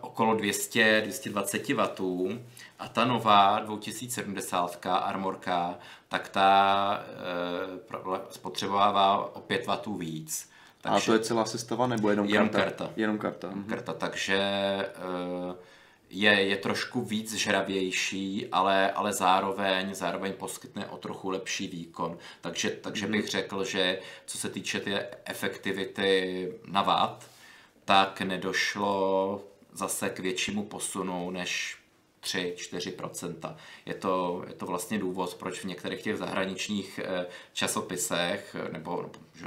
okolo 200-220 W a ta nová 2070 Armorka, tak ta e, spotřebovává o 5 W víc. Takže, a to je celá sestava nebo jenom, jenom karta? karta? Jenom karta. Mhm. karta takže uh, je, je trošku víc žravější, ale, ale zároveň, zároveň poskytne o trochu lepší výkon. Takže, takže bych mhm. řekl, že co se týče té efektivity na watt, tak nedošlo zase k většímu posunu než 3-4%. Je to, je to vlastně důvod, proč v některých těch zahraničních eh, časopisech nebo, nebo že,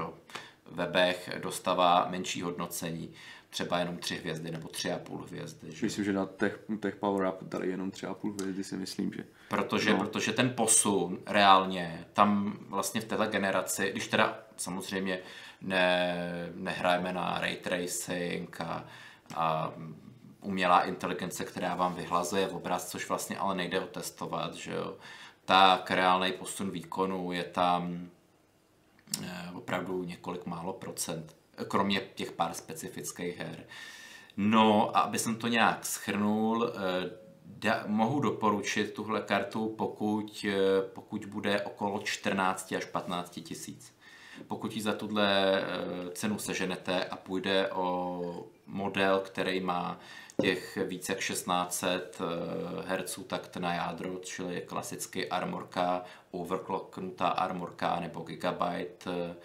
webech dostává menší hodnocení třeba jenom tři hvězdy nebo tři a půl hvězdy. Že? Myslím, že na Tech, tech Power Up dali jenom tři a půl hvězdy, si myslím, že. Protože, no. protože ten posun reálně tam vlastně v této generaci, když teda samozřejmě ne, nehrajeme na ray tracing a, a umělá inteligence, která vám vyhlazuje v obraz, což vlastně ale nejde otestovat, že jo, tak reálný posun výkonu je tam opravdu několik málo procent kromě těch pár specifických her. No a aby jsem to nějak schrnul, eh, da, mohu doporučit tuhle kartu, pokud, eh, pokud bude okolo 14 až 15 tisíc. Pokud ji za tuhle eh, cenu seženete a půjde o model, který má těch více jak 1600 Hz takt na jádro, čili klasicky armorka, overclocknutá armorka nebo gigabyte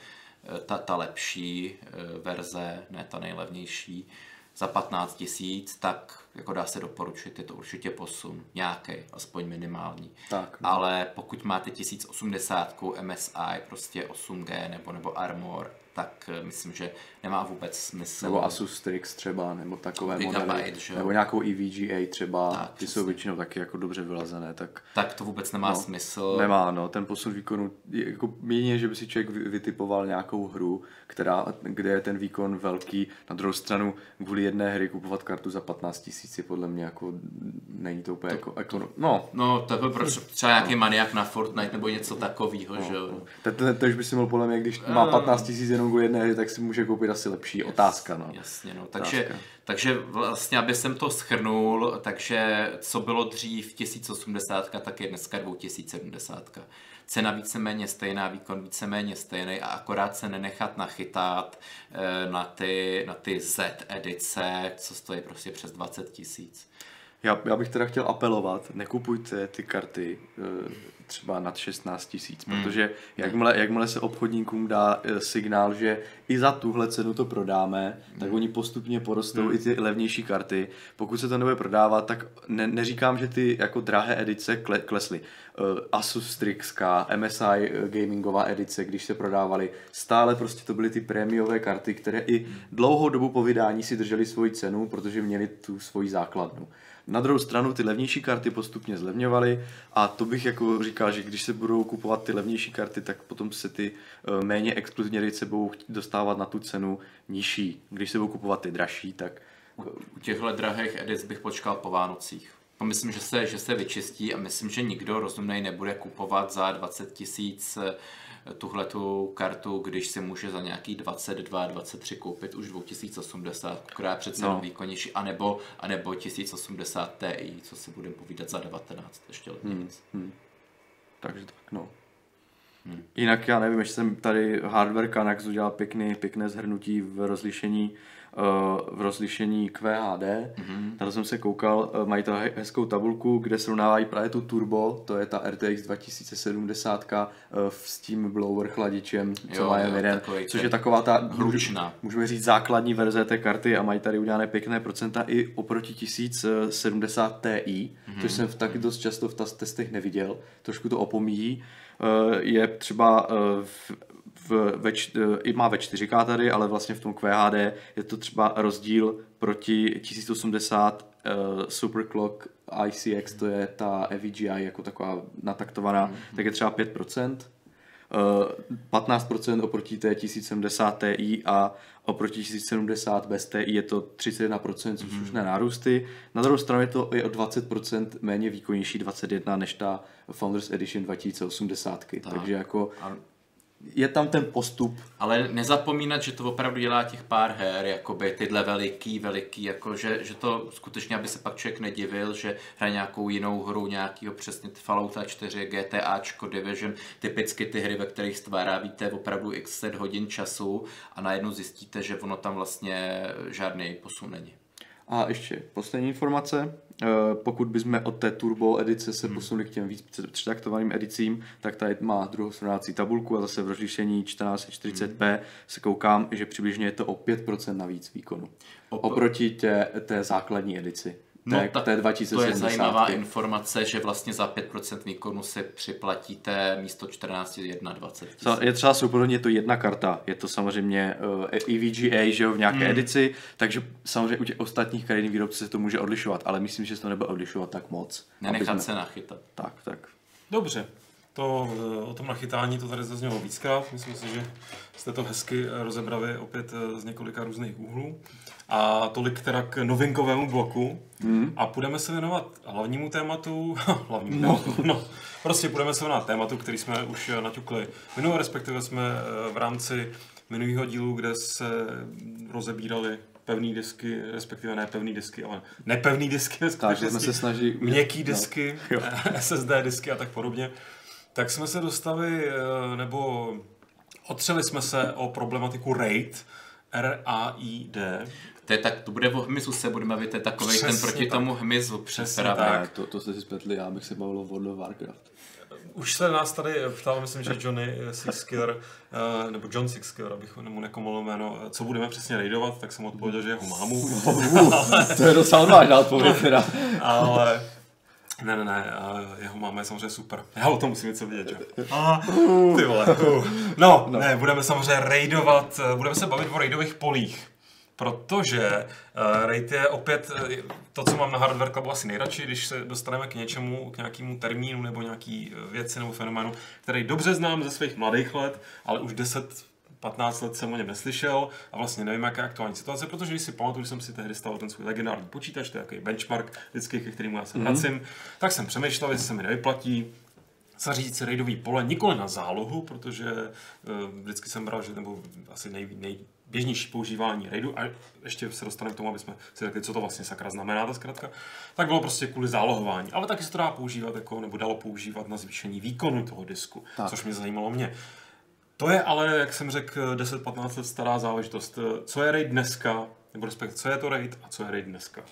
ta, ta lepší eh, verze, ne ta nejlevnější, za 15 tisíc, tak jako dá se doporučit, je to určitě posun, nějaký, aspoň minimální. Tak, no. Ale pokud máte 1080 MSI, prostě 8G nebo, nebo Armor, tak eh, myslím, že nemá vůbec smysl. Nebo Asus Strix třeba, nebo takové Gigabyte, modely. Že? Nebo nějakou EVGA třeba, Tak, ty jsou přesně. většinou taky jako dobře vylazené, tak Tak to vůbec nemá No, smysl. Nemá, no, ten posun výkonu, jako jedině, že by si člověk vy- vytipoval nějakou hru, která, kde je ten výkon velký, na druhou stranu kvůli jedné hry kupovat kartu za 15 tisíc je podle mě jako, není to úplně jako, jako, no, No, to by proč třeba nějaký maniak na Fortnite nebo něco takového, že jo. to, to, to, už by si mohl podle mě, když má 15 tisíc jenom kvůli jedné hry, tak si může koupit asi lepší otázka, no. Jasně, no. Takže, Otázka. takže vlastně, aby jsem to schrnul, takže co bylo dřív 1080, tak je dneska 2070. Cena víceméně stejná, výkon víceméně stejný a akorát se nenechat nachytat eh, na ty, na ty Z edice, co stojí prostě přes 20 tisíc. Já, já bych teda chtěl apelovat, nekupujte ty karty eh, třeba nad 16 tisíc, Hmm. protože jakmile, jakmile se obchodníkům dá eh, signál, že i za tuhle cenu to prodáme, tak Hmm. oni postupně porostou i ty levnější karty. Pokud se to nebude prodávat, tak ne, neříkám, že ty jako drahé edice kle, klesly. Eh, Asus Strixka, MSI eh, gamingová edice, když se prodávaly, stále prostě to byly ty prémiové karty, které i dlouhou dobu po vydání si držely svoji cenu, protože měly tu svoji základnu. Na druhou stranu ty levnější karty postupně zlevňovaly a to bych jako říkal, že když se budou kupovat ty levnější karty, tak potom se ty eh, méně exkluzivní rejce budou dostávat na tu cenu nižší. Když se budou kupovat ty dražší, tak... U těchto drahých edic bych počkal po Vánocích. Myslím, že se, že se vyčistí a myslím, že nikdo rozumnej nebude kupovat za 20 tisíc 000 tuhletu kartu, když se může za nějaký 22, 23 koupit už 2080, která je přece no. výkonnější, anebo, anebo 1080 Ti, co si budeme povídat za 19, ještě hmm. Hmm. Takže tak, no. Hmm. Jinak já nevím, jestli jsem tady hardware Kanax udělal pěkný, pěkné zhrnutí v rozlišení v rozlišení QHD. Mm-hmm. Tady jsem se koukal, eh, mají to he- hezkou tabulku, kde srovnávají právě tu Turbo, to je ta RTX 2070 eh, s tím blower chladičem, co Jo, má jo, jeden, což je taková ta hlučná. můžeme říct základní verze té karty a mají tady udělané pěkné procenta i oproti 1070 Ti, mm-hmm. což jsem v taky dost často v testech neviděl, trošku to opomíjí. Eh, Je třeba v, v, ve, eh, i má ve 4K tady, ale vlastně v tom QHD je to třeba rozdíl proti 1080 uh, Superclock ICX, to je ta EVGI jako taková nataktovaná, mm-hmm. tak je třeba 5%. Uh, 15% oproti té 1070 Ti a oproti 1070 bez Ti je to 31%, což mm-hmm. už nárůsty. Na druhou stranu je to i o 20% méně výkonnější 21 než ta Founders Edition 2080. Tak. Takže jako je tam ten postup Ale nezapomínat, že to opravdu dělá těch pár her, jakoby tyhle veliký, veliký, jako že, že to skutečně, aby se pak člověk nedivil, že hraje nějakou jinou hru, nějakýho přesně Fallouta 4, GTAčko, Division, typicky ty hry, ve kterých stvárávíte opravdu x set hodin času a najednou zjistíte, že ono tam vlastně žádný posun není. A ještě poslední informace. Eh, Pokud bychom od té turbo edice se posunuli k těm víc přetaktovaným edicím, tak tady má druhou srovnávací tabulku a zase v rozlišení 1440p se koukám, že přibližně je to o 5% navíc výkonu. Op- Oproti té, té základní edici. No, tak, tak to je 2070. zajímavá informace, že vlastně za 5% výkonu si připlatíte místo 14 21 tisíc. Co- Je třeba souporovně je to jedna karta, je to samozřejmě uh, EVGA, že jo, v nějaké Hmm. edici, takže samozřejmě u těch ostatních kreditních výrobců se to může odlišovat, ale myslím, že se to nebude odlišovat tak moc. Nenechat aby se nachytat. Tak, tak. Dobře, to, eh, o tom nachytání to tady zaznělo víckrát. Myslím si, že jste to hezky eh, rozebrali opět eh, z několika různých úhlů. A tolik teda k novinkovému bloku. Mm. A půjdeme se věnovat hlavnímu tématu. hlavnímu no. tématu, no. Prostě půjdeme se věnovat tématu, který jsme už eh, naťukli minule, respektive jsme eh, v rámci minulého dílu, kde se rozebírali pevné disky, respektive ne pevné disky, ale nepevné disky. ve Tak, jsme se snažili... měkký no. disky, Jo. SSD disky a tak podobně, tak jsme se dostali, eh, nebo otřeli jsme se o problematiku RAID, R-A-I-D. To, je tak, to bude o hmyzu se budeme bavit, to je takový ten Přesně proti tak. tomu hmyzu. Přesně Právě. tak. To, to jste si spletli, já bych se bavil o World of Warcraft. Už se nás tady ptal, myslím, že Johnny Sixkiller, eh, nebo John Sixkiller, abych mu nekomolil jméno, eh, co budeme přesně raidovat, tak jsem odpověděl, že jeho mámu. to je docela odvážná odpověď teda. Ale ne, ne, ne, eh, jeho máma je samozřejmě super. Já o tom musím něco vědět, že? A, ty vole. Uh. No, no, ne, budeme samozřejmě raidovat, eh, budeme se bavit o raidových polích. Protože uh, raid je opět uh, to, co mám na Hardware Clubu asi nejradši, když se dostaneme k něčemu, k nějakému termínu nebo nějaký eh, věci nebo fenoménu, který dobře znám ze svých mladých let, ale už 10 15 let jsem o něm neslyšel a vlastně nevím, jaká je aktuální situace, protože když si pamatuju, že jsem si tehdy stavil ten svůj legendární počítač, to je takový benchmark vždycky, ke kterému já se vracím, tak jsem přemýšlel, jestli se mi nevyplatí zařídit si raidový pole nikoli na zálohu, protože uh, vždycky jsem bral, že nebo asi nej, nejběžnější používání raidu, a ještě se dostaneme k tomu, aby jsme si řekli, co to vlastně sakra znamená ta zkratka, tak bylo prostě kvůli zálohování. Ale taky se to dá používat, jako, nebo dalo používat na zvýšení výkonu toho disku, Tak. což mě zajímalo mě. To je ale, jak jsem řekl, 10-15 let stará záležitost. Co je RAID dneska, nebo respektive, co je to RAID a co je RAID dneska?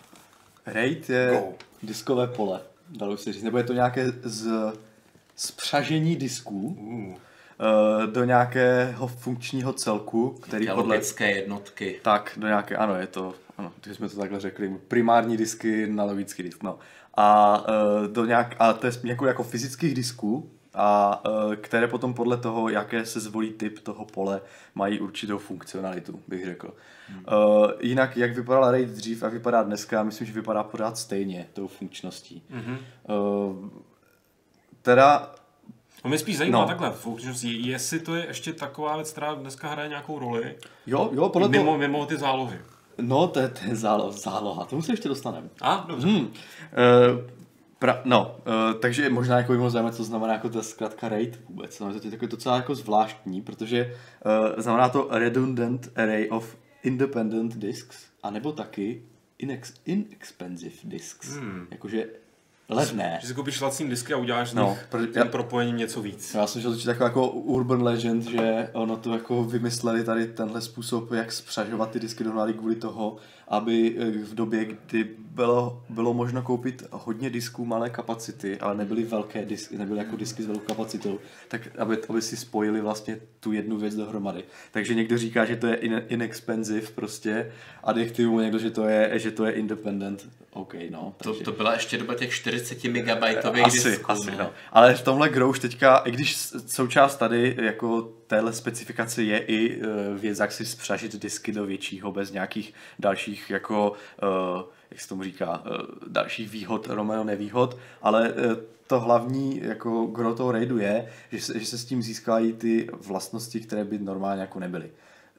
RAID je Go. diskové pole, dalo se říct, nebo je to nějaké z spřažení disků Uh. Eh, do nějakého funkčního celku, který Ty podle... logické jednotky. Tak, do nějaké, ano, je to, ano, když jsme to takhle řekli, primární disky na logický disk, no. A, uh, do nějak, a to je jako, jako fyzických disků, a uh, které potom podle toho, jaké se zvolí typ toho pole, mají určitou funkcionalitu, bych řekl. Hmm. Uh, jinak, jak vypadala RAID dřív a vypadá dneska, myslím, že vypadá pořád stejně tou funkčností. Uh, teda No mě spíš zajímá no. Takhle, jestli to je ještě taková věc, která dneska hraje nějakou roli, Jo, jo, podle mimo, toho... mimo ty zálohy. No, to je, to je zálo, záloha, tomu se ještě dostaneme. A, dobře. Hmm. Uh, pra, no, uh, takže možná jako by zajímat, co znamená jako ta zkrátka RAID vůbec. No, to je takový docela jako zvláštní, protože uh, znamená to Redundant Array of Independent Disks, anebo taky inex, Inexpensive Disks. Hmm. Jakože levné. Že si koupíš lacný disky a uděláš z No, tím propojením něco víc. Já jsem četl takový jako urban legend, že ono to jako vymysleli tady tenhle způsob, jak spřažovat ty disky dohromady kvůli toho, aby eh, v době, kdy bylo, bylo možno koupit hodně disků malé kapacity, ale nebyly velké disky, nebyly jako disky s velkou kapacitou, tak aby, aby si spojili vlastně tu jednu věc dohromady. Takže někdo říká, že to je in, inexpensive prostě, adjektivum někdo, že to je, že to je independent. OK, no. To, takže- to byla ještě doba těch 40 megabajtových asi, disků. asi, no. no. Ale v tomhle grou už teďka, i když součást tady jako téhle specifikace je i uh, věc, jak si spřažit disky do většího bez nějakých dalších jako, uh, jak se tomu říká, uh, dalších výhod, Romeo nevýhod, ale to hlavní jako gro toho raidu je, že se, že se s tím získají ty vlastnosti, které by normálně jako nebyly.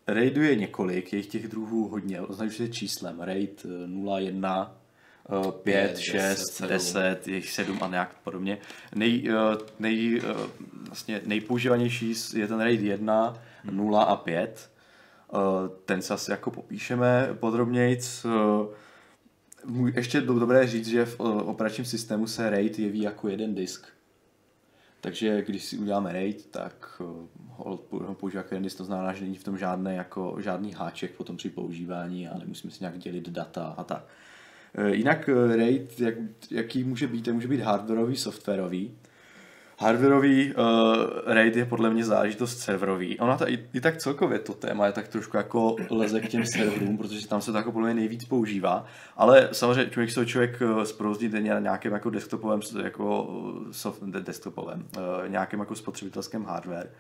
Raidu je několik, je jich těch druhů hodně, označuje se číslem. Raid eh, 0, 1, 5, Pět, 6, deset, 10, sedm. 10, je jich 7 a nějak podobně. Nej, eh, nej, eh, vlastně nejpoužívanější je ten RAID 1, 0 a 5. Eh, Ten se asi jako popíšeme podrobnějc. Eh, můj- Ještě do- dobré říct, že v eh, operačním systému se RAID jeví jako jeden disk. Takže když si uděláme RAID, tak eh, ho používá jako jeden disk, to znamená, že není v tom žádný, jako, žádný háček potom při používání a nemusíme si nějak dělit data a tak. Eh, Jinak eh, RAID, jak, jaký může být, může být hardwareový, softwarový. Hardwareový uh, RAID je podle mě záležitost serverový. Ona ta, i, i, tak celkově to téma je tak trošku jako leze k těm serverům, protože tam se to jako podle mě nejvíc používá. Ale samozřejmě člověk se člověk eh, zprozdí denně na nějakém jako desktopovém, jako soft, desktopovém, uh, nějakém jako spotřebitelském hardware. Uh,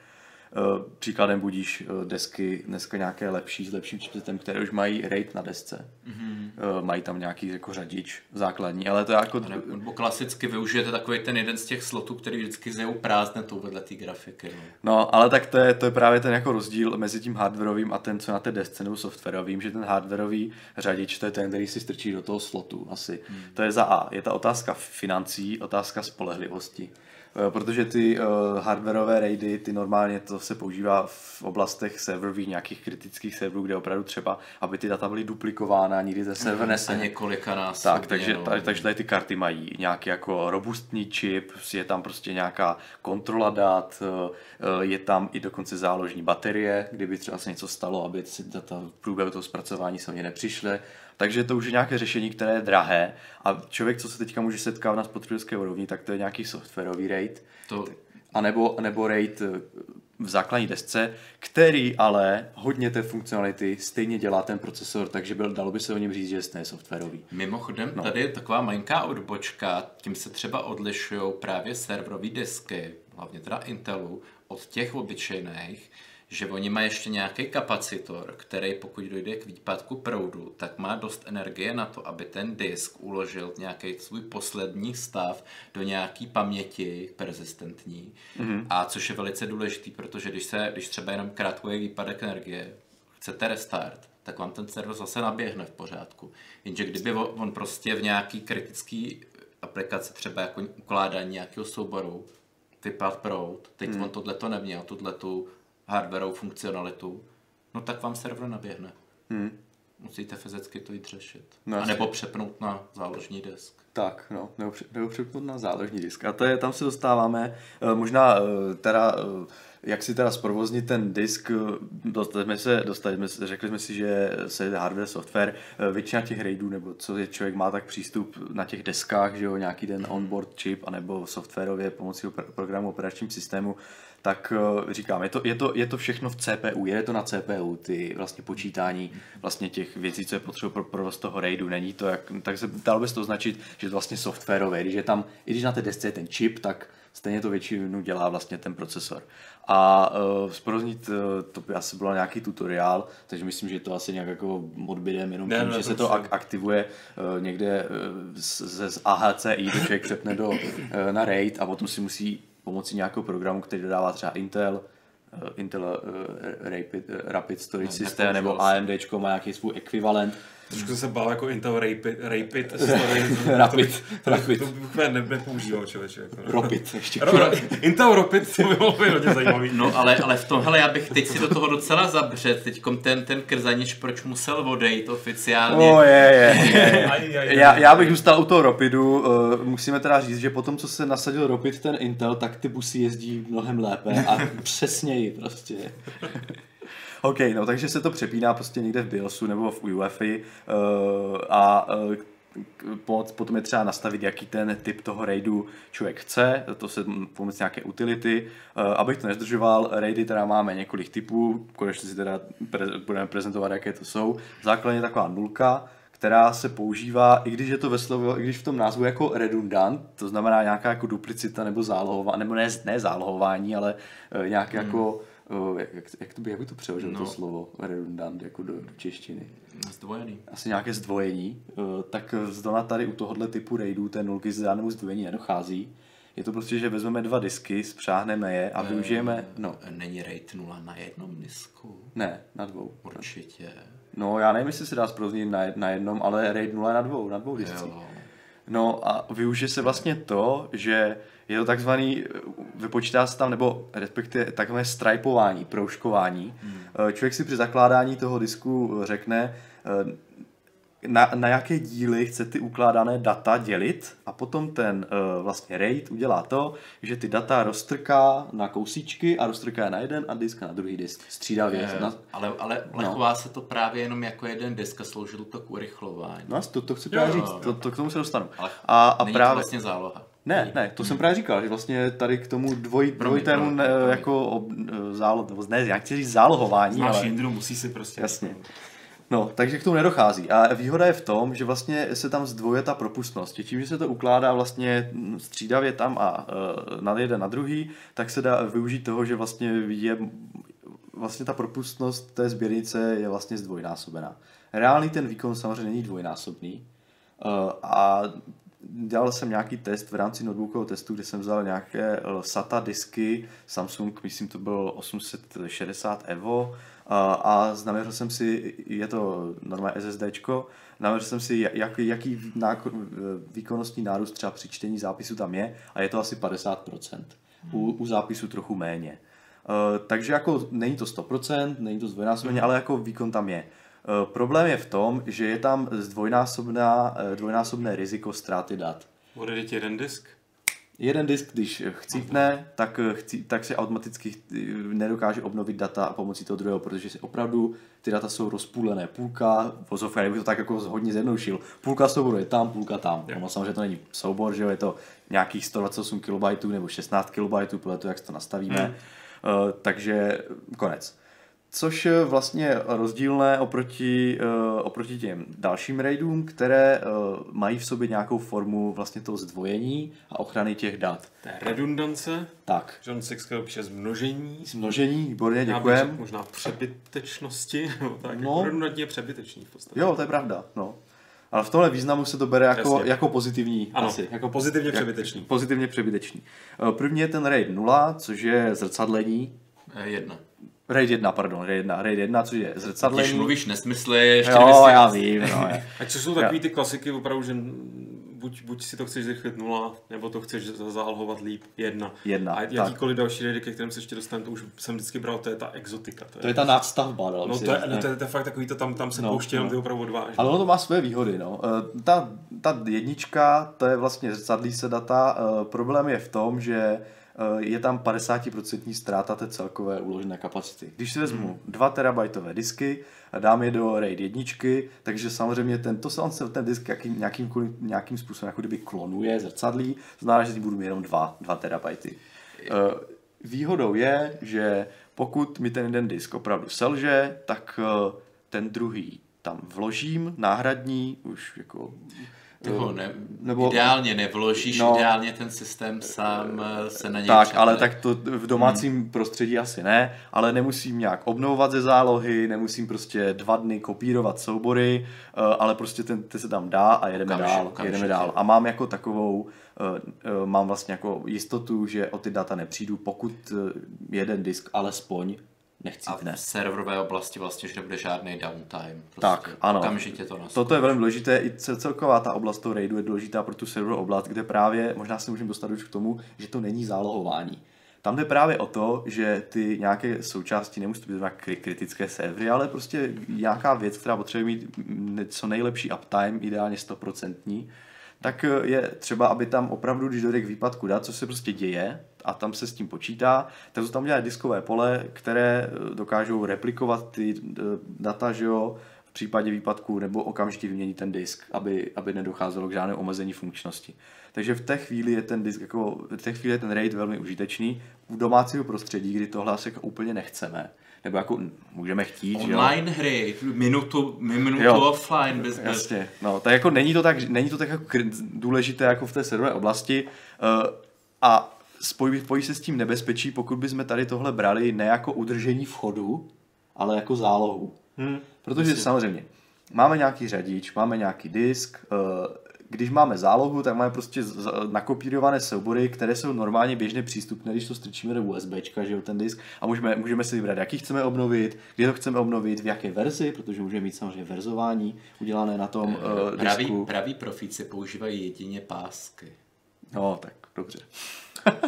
příkladem budíš uh, desky dneska nějaké lepší, s lepším chipsetem, které už mají RAID na desce. Mm-hmm. Mají tam nějaký jako řadič základní, ale to je jako... Nebo klasicky využijete takový ten jeden z těch slotů, který vždycky zjevou prázdnetou vedle té grafiky. No. no. ale tak to je, to je právě ten jako rozdíl mezi tím hardwareovým a ten, co na té desce nebo softwarovým, že ten hardwareový řadič, to je ten, který si strčí do toho slotu asi. Hmm. To je za A. Je ta otázka financí, otázka spolehlivosti. Eh, protože ty uh, hardwareové raidy, ty normálně to se používá v oblastech serverových, nějakých kritických serverů, kde opravdu třeba, aby ty data byly duplikována, nikdy ze server nese. A několika nás. Tak, takže, no. takže tady ty karty mají nějaký jako robustní čip, je tam prostě nějaká kontrola dat, eh, je tam i dokonce záložní baterie, kdyby třeba se něco stalo, aby si data v průběhu toho zpracování se mě nepřišly takže to už je nějaké řešení, které je drahé a člověk, co se teďka může setkávat na spotřebitelské úrovni, tak to je nějaký softwarový RAID, to... a nebo, nebo RAID eh, v základní desce, který ale hodně té funkcionality stejně dělá ten procesor, takže byl, dalo by se o něm říct, že je softwarový. Mimochodem, no. tady je taková malinká odbočka, tím se třeba odlišují právě serverové desky, hlavně teda Intelu, od těch obyčejných, že oni mají ještě nějaký kapacitor, který pokud dojde k výpadku proudu, tak má dost energie na to, aby ten disk uložil nějaký svůj poslední stav do nějaký paměti persistentní. Mm-hmm. A což je velice důležitý, protože když, se, když třeba jenom krátkový výpadek energie, chcete restart, tak vám ten server zase naběhne v pořádku. Jenže kdyby on prostě v nějaký kritický aplikaci, třeba jako ukládání nějakého souboru, vypad proud, teď mm. on tohle to neměl, tuhle tu hardwareovou funkcionalitu, no tak vám server naběhne. Hmm. Musíte fyzicky to jít řešit. No, a nebo přepnout na záložní disk. Tak, no, nebo, nebo přepnout na záložní disk. A to je, tam se dostáváme, eh, možná eh, teda, eh, jak si teda zprovoznit ten disk, dostali jsme se, dostali jsme se, řekli jsme si, že se hardware, software, většina těch raidů, nebo co je člověk má tak přístup na těch deskách, že jo, nějaký ten onboard chip, anebo softwarově pomocí programu operačním systému, tak eh, říkám, je to, je, to, je to všechno v CPU, je to na CPU, ty vlastně počítání vlastně těch věcí, co je potřeba pro provoz toho RAIDu, není to, jak, tak se dalo by se to označit, že je to vlastně softwarové, když je tam, i když na té desce je ten čip, tak stejně to většinu dělá vlastně ten procesor. A uh, zproznit, uh, to by asi bylo nějaký tutoriál, takže myslím, že to asi nějak jako odbydem, jenom tím, ne, že se to ak- aktivuje uh, někde uh, z, z AHCI, to člověk přepne do, uh, na RAID a potom si musí pomocí nějakého programu, který dodává třeba Intel, uh, Intel uh, Rapid, uh, Rapid Storage no, System nebo AMD má nějaký svůj ekvivalent, Trošku jsem se bál jako Intel Rapid, Rapid Rapid, to, Rapid. To, to bych úplně nepoužíval, člověče. Jako. Rapid, ještě. Ro, Intel Rapid, to by bylo hodně zajímavý. No ale, ale v tomhle já bych teď si do toho docela zabřet, teď ten, ten krzanič, proč musel odejít oficiálně. Oh, je, je, je. aj, aj, aj, já, já bych zůstal u toho Rapidu, uh, musíme teda říct, že potom, co se nasadil Rapid ten Intel, tak ty busy jezdí mnohem lépe a přesněji prostě. OK, no takže se to přepíná prostě někde v BIOSu nebo v UEFI uh, a uh, potom je třeba nastavit, jaký ten typ toho raidu člověk chce, to se pomocí nějaké utility. Eh, abych to nezdržoval, raidy teda máme několik typů, konečně si teda pre- budeme prezentovat, jaké to jsou. Základně taková nulka, která se používá, i když je to ve slovo, i když v tom názvu jako redundant, to znamená nějaká jako duplicita nebo zálohování, nebo ne, ne zálohování, ale nějaké hmm. jako jak, jak, to by, jak by to přeložil no. to slovo redundant jako do, do češtiny? Zdvojený. Asi nějaké zdvojení. Tak zdona tady u tohohle typu raidů té nulky z žádnému zdvojení nedochází. Je to prostě, že vezmeme dva disky, spřáhneme je a využijeme... No. Není RAID 0 na jednom disku? Ne, na dvou. Určitě. No, já nevím, jestli se dá zproznit na, na jednom, ale RAID 0 na dvou, na dvou discích. No a využije se vlastně to, že je to takzvaný, vypočítá se tam, nebo respektive takové stripování, proužkování. Hmm. Eh, člověk si při zakládání toho disku řekne, eh, na, na jaké díly chce ty ukládané data dělit a potom ten uh, vlastně RAID udělá to, že ty data roztrká na kousíčky a roztrká na jeden a disk na druhý disk. Střídavě. Je, na... Ale, ale lechová no. se to právě jenom jako jeden disk a sloužilo to k urychlování. No, to, to chci právě říct, to, to, k tomu se dostanu. Ale a, a právě... to vlastně záloha. Ne, ne, to jsem právě říkal, že vlastně tady k tomu dvoj, dvojitému ne, jako ob, eh, zálo, nebo ne, já chci říct zálohování, Znáš ale... Jindru, musí si prostě... Jasně. No, takže k tomu nedochází. A výhoda je v tom, že vlastně se tam zdvojuje ta propustnost. Tím, že se to ukládá vlastně střídavě tam a uh, na jeden na druhý, tak se dá využít toho, že vlastně je vlastně ta propustnost té sběrnice je vlastně zdvojnásobená. Reálný ten výkon samozřejmě není dvojnásobný. Uh, a dělal jsem nějaký test v rámci notebookového testu, kde jsem vzal nějaké uh, SATA disky, Samsung, myslím to byl 860 EVO, a naměřil jsem si, je to normálně SSDčko, naměřil jsem si, jak, jaký náko, výkonnostní nárůst třeba při čtení zápisu tam je a je to asi 50%. U, u zápisu trochu méně. Uh, takže jako není to 100%, není to zdvojnásobně, ale jako výkon tam je. Uh, problém je v tom, že je tam zdvojnásobná, uh, dvojnásobné riziko ztráty dat. Odejde ti jeden disk? Jeden disk, když chcípne, tak, chcí, tak se automaticky nedokáže obnovit data pomocí toho druhého, protože si opravdu ty data jsou rozpůlené. Půlka, vozovka, bych to tak jako hodně zjednoušil, půlka souboru je tam, půlka tam. Yeah. No, samozřejmě to není soubor, že jo, je to nějakých 128 KB nebo 16 KB, podle toho, jak to nastavíme. Hmm. Uh, takže konec. Což je vlastně rozdílné oproti, uh, oproti těm dalším raidům, které uh, mají v sobě nějakou formu vlastně toho zdvojení a ochrany těch dat. Je redundance. Tak. John Sixkel píše zmnožení. Zmnožení, výborně, děkujem. Možná přebytečnosti, nebo tak. No. Jako redundantní je přebytečný v podstatě. Jo, to je pravda, no. Ale v tomhle významu se to bere jako, jako pozitivní. Ano, asi. jako pozitivně přebytečný. Jak, pozitivně přebytečný. První je ten RAID 0, což je zrcadlení. Jedna. RAID 1, pardon, RAID 1, RAID 1, což je zrcadlení. Když mluvíš nesmysly, ještě Jo, já vím, no. Je. A co jsou takový ty klasiky opravdu, že buď, buď si to chceš zrychlit nula, nebo to chceš zálohovat líp jedna. Jedna, A jakýkoliv tak. další rady, ke kterým se ještě dostanu, to už jsem vždycky bral, to je ta exotika. To je, to je ta nadstavba, no. No to je, no, to, je, to je fakt takový, to tam, tam se no, pouští no. ty opravdu odvážně. Ale ono to má své výhody, no. Ta, ta jednička, to je vlastně zrcadlí se data. Problém je v tom, že je tam 50% ztráta té celkové uložené kapacity. Když si vezmu hmm. 2 terabajtové disky, dám je do RAID jedničky, takže samozřejmě tento se ten disk jakým, nějakým, nějakým způsobem jako kdyby klonuje, zrcadlí, znamená, že budu mít jenom 2, 2 terabajty. Výhodou je, že pokud mi ten jeden disk opravdu selže, tak ten druhý tam vložím, náhradní, už jako ty ho ne, nebo, ideálně nevložíš, no, ideálně ten systém sám eh, se na něj Tak, četne. ale tak to v domácím hmm. prostředí asi ne, ale nemusím nějak obnovovat ze zálohy, nemusím prostě dva dny kopírovat soubory, eh, ale prostě ten, ten se tam dá a jedeme okamžitě, dál, okamžitě. jedeme dál. A mám jako takovou, eh, mám vlastně jako jistotu, že o ty data nepřijdu, pokud jeden disk alespoň nechcípne. A v serverové oblasti vlastně, že nebude žádný downtime. Prostě tak, ano. Okamžitě to nastaví. Toto je velmi důležité. I celková ta oblast toho raidu je důležitá pro tu serverovou oblast, kde právě, možná se můžeme dostat už k tomu, že to není zálohování. Tam jde právě o to, že ty nějaké součásti nemusí být kritické servery, ale prostě nějaká věc, která potřebuje mít co nejlepší uptime, ideálně 100%, tak je třeba, aby tam opravdu, když dojde k výpadku dat, co se prostě děje, a tam se s tím počítá, tak jsou tam dělané diskové pole, které eh, dokážou replikovat ty eh, data, že jo, v případě výpadku nebo okamžitě vyměnit ten disk, aby, aby nedocházelo k žádnému omezení funkčnosti. Takže v té chvíli je ten disk, jako, v té chvíli je ten RAID velmi užitečný. U domácího prostředí, kdy tohle asi jako úplně nechceme, nebo jako můžeme chtít, Online že hry, minutu, minutu jo, offline. Bez, bez... Jasně, no, tak jako není to tak, není to tak jako důležité jako v té serverové oblasti uh, a spojí, spojí se s tím nebezpečí, pokud bychom tady tohle brali ne jako udržení vchodu, ale jako zálohu. Hmm, Protože myslím. samozřejmě máme nějaký řadič, máme nějaký disk, eh, když máme zálohu, tak máme prostě nakopírované soubory, které jsou normálně běžně přístupné, když to strčíme do USB, že jo, ten disk, a můžeme, můžeme si vybrat, jaký chceme obnovit, kdy to chceme obnovit, v jaké verzi, protože můžeme mít samozřejmě verzování udělané na tom uh, disku. Praví profíci používají jedině pásky. No, tak dobře.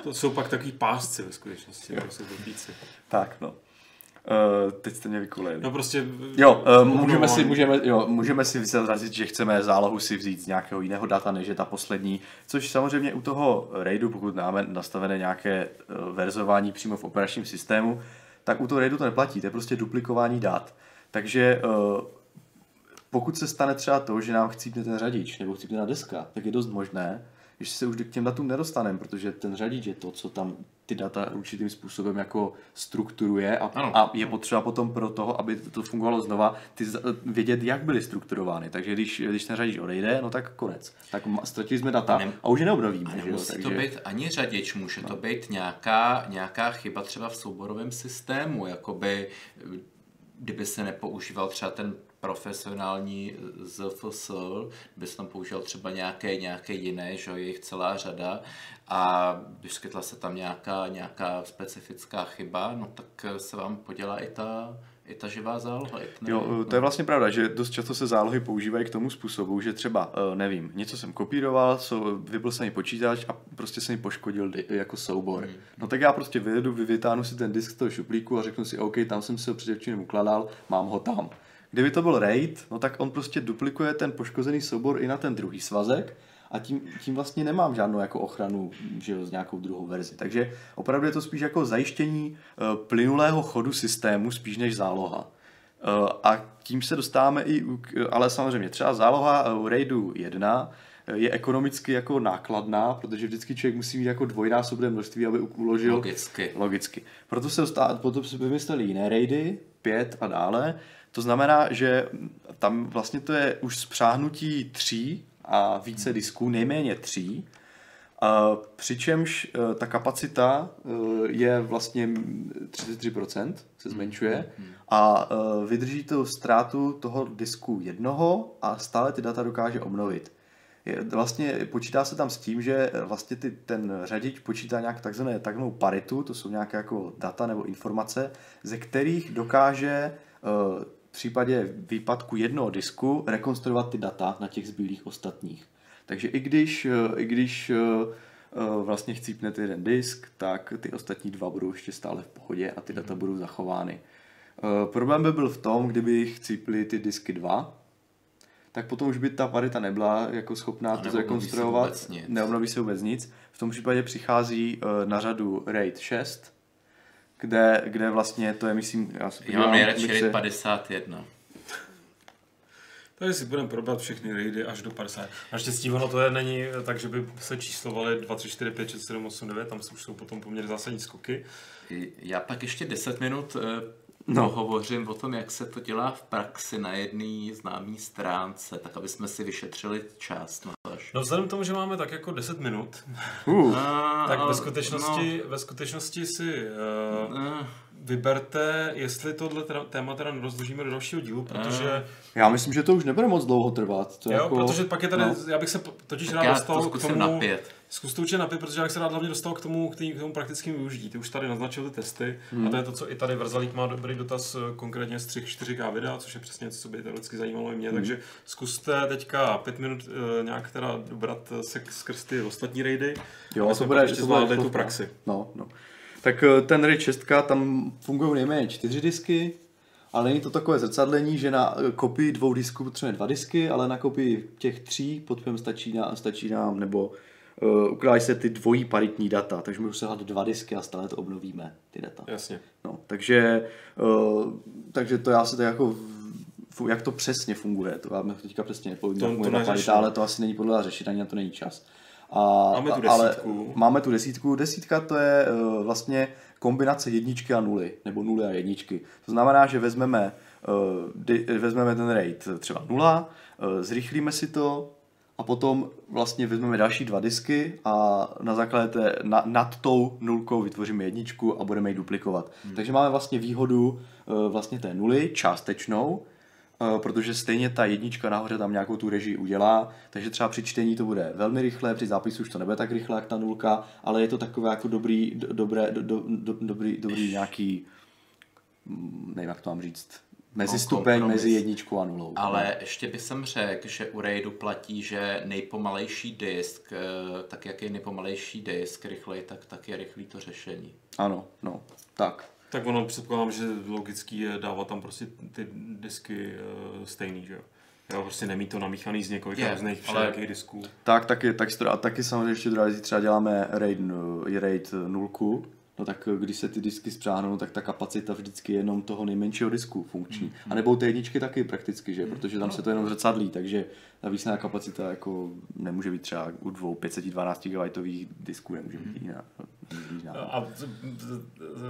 To jsou pak takový pásci ve skutečnosti, to jsou blbíci. Tak, no. Uh, teď jste mě vykulili. No prostě... Jo, uh, můžeme, si, můžeme, jo, můžeme si vyrazit, že chceme zálohu si vzít z nějakého jiného data, než je ta poslední, což samozřejmě u toho RAIDu, pokud máme nastavené nějaké uh, verzování přímo v operačním systému, tak u toho RAIDu to neplatí, to je prostě duplikování dat. Takže uh, pokud se stane třeba to, že nám chcípne ten řadič nebo chcípne na deska, tak je dost možné, když se už k těm datům nedostaneme, protože ten řadič je to, co tam ty data určitým způsobem jako strukturuje a, a je potřeba potom pro toho, aby to fungovalo znova, ty vědět, jak byly strukturovány. Takže když, když ten řadič odejde, no tak konec. Tak ztratili jsme data a, nem, a už je neobnovíme. A nemusí? Takže... to být ani řadič, může no. to být nějaká, nějaká chyba třeba v souborovém systému, jakoby kdyby se nepoužíval třeba ten profesionální ZFS, by se tam použil třeba nějaké, nějaké jiné, že je jich celá řada a vyskytla se tam nějaká, nějaká specifická chyba, no tak se vám podělá i ta, i ta živá záloha. Ne, jo, to je vlastně pravda, že dost často se zálohy používají k tomu způsobu, že třeba, eh, nevím, něco jsem kopíroval, vypl se mi počítač a prostě se mi poškodil jako soubor. Hmm. No tak já prostě vyjedu, vytáhnu si ten disk z toho šuplíku a řeknu si, OK, tam jsem se ho předevčím ukladal, mám ho tam. Kdyby to byl RAID, no tak on prostě duplikuje ten poškozený soubor i na ten druhý svazek a tím, tím vlastně nemám žádnou jako ochranu že jo, z nějakou druhou verzi. Takže opravdu je to spíš jako zajištění uh, plynulého chodu systému spíš než záloha. Uh, a tím se dostáváme i, ale samozřejmě třeba záloha u RAIDu 1 je ekonomicky jako nákladná, protože vždycky člověk musí mít jako dvojnásobné množství, aby uložil. Logicky. Logicky. Proto se, dostá, proto se vymysleli jiné raidy, 5 a dále. To znamená, že tam vlastně to je už spřáhnutí tří a více disků, nejméně tří, a přičemž e, ta kapacita e, je vlastně 33%, se zmenšuje mm, mm, mm. a e, vydrží to ztrátu toho disku jednoho a stále ty data dokáže obnovit. Je, vlastně počítá se tam s tím, že vlastně ty, ten řadič počítá nějak takzvané takzvanou paritu, to jsou nějaké jako data nebo informace, ze kterých dokáže v případě výpadku jednoho disku rekonstruovat ty data na těch zbylých ostatních. Takže i když, eh, i když eh, eh, vlastně chcípnete jeden disk, tak ty ostatní dva budou ještě stále v pohodě a ty data mhm. budou zachovány. Problém by byl v tom, kdyby chcípli ty disky dva, tak potom už by ta parita nebyla jako schopná to zrekonstruovat, neobnoví se vůbec nic. V tom případě přichází na řadu RAID 6, kde, kde vlastně to je, myslím, já se podívám, Já mám nejradši RAID 51. Tady si budeme probrat všechny raidy až do 50. Naštěstí ono to je, není tak, že by se číslovaly 2, 3, 4, 5, 6, 7, 8, 9, tam už jsou potom poměrně zásadní skoky. Já pak ještě 10 minut eh, no. hovořím o tom, jak se to dělá v praxi na jedné známé stránce, tak aby jsme si vyšetřili čas na to. No vzhledem k tomu, že máme tak jako 10 minut, uh. tak ve skutečnosti, no. ve skutečnosti si uh, uh vyberte, jestli tohle téma teda rozložíme do dalšího dílu, protože... Já myslím, že to už nebude moc dlouho trvat. To jo, jako... protože pak je tady, no. já bych se totiž tak rád dostal to k tomu... Na pět. Zkus to určitě napět, protože já bych se rád hlavně dostal k tomu, k, k tomu praktickému využití. Ty už tady naznačil ty testy hmm. a to je to, co i tady Verzalík má dobrý dotaz eh, konkrétně z 3 4K videa, což je přesně něco, co by teoreticky zajímalo i mě. Hmm. Takže zkuste teďka pět minut uh, nějak teda dobrat se skrz ty ostatní raidy jo, a to bude, ještě zvládli tu praxi. No, no. Tak eh, ten RAID 6, tam fungují nejméně čtyři disky, ale není to takové zrcadlení, že na eh, kopii dvou disků potřebujeme dva disky, ale na kopii těch tří potřebujeme stačí, na, stačí nám, nebo uh, ukládají se ty dvojí paritní data, takže můžeme se dva disky a stále to obnovíme, ty data. Jasně. No, takže, uh, takže to já se tak jako jak to přesně funguje, to já teďka přesně nepovím, to, to parita, ale to asi není podle řešit, ani na to není čas. A, máme tu desítku. Ale máme tu desítku. Desítka to je uh, vlastně kombinace jedničky a nuly, nebo nuly a jedničky. To znamená, že vezmeme, uh, de, vezmeme ten rate třeba nula, uh, zrychlíme si to a potom vlastně vezmeme další dva disky a na základě té, na, nad tou nulkou vytvoříme jedničku a budeme ji duplikovat. Hmm. Takže máme vlastně výhodu uh, vlastně té nuly částečnou, Eh, protože stejně ta jednička nahoře tam nějakou tu režii udělá, takže třeba při čtení to bude velmi rychle, při zápisu už to nebude tak rychle jak ta nulka, ale je to takové jako dobrý, do, dobré, do, do, do, dobrý, dobrý nějaký, mm, nevím jak to mám říct, mezi stupeň mezi jedničkou a nulou. Ale ještě bych jsem řekl, že u RAIDu platí, že nejpomalejší disk, eh, tak jak je nejpomalejší disk rychlej, tak, tak je rychlý to řešení. Ano, no, tak. Tak ono předpokládám, že logický je dávat tam prostě ty disky uh, stejný, že jo? Jo, prostě nemít to namíchaný z několika různých všelijakých disků. Tak, taky, tak, a taky samozřejmě ještě druhá třeba děláme RAID, RAID nulku, No tak eh, když se ty disky spřáhnou, tak ta kapacita vždycky je jenom toho nejmenšího disku funkční. A nebo ty jedničky taky prakticky, že? Protože tam se to jenom zrcadlí, takže ta výsledná kapacita jako nemůže být třeba u dvou 512 GB disků, nemůže být jiná. jiná. A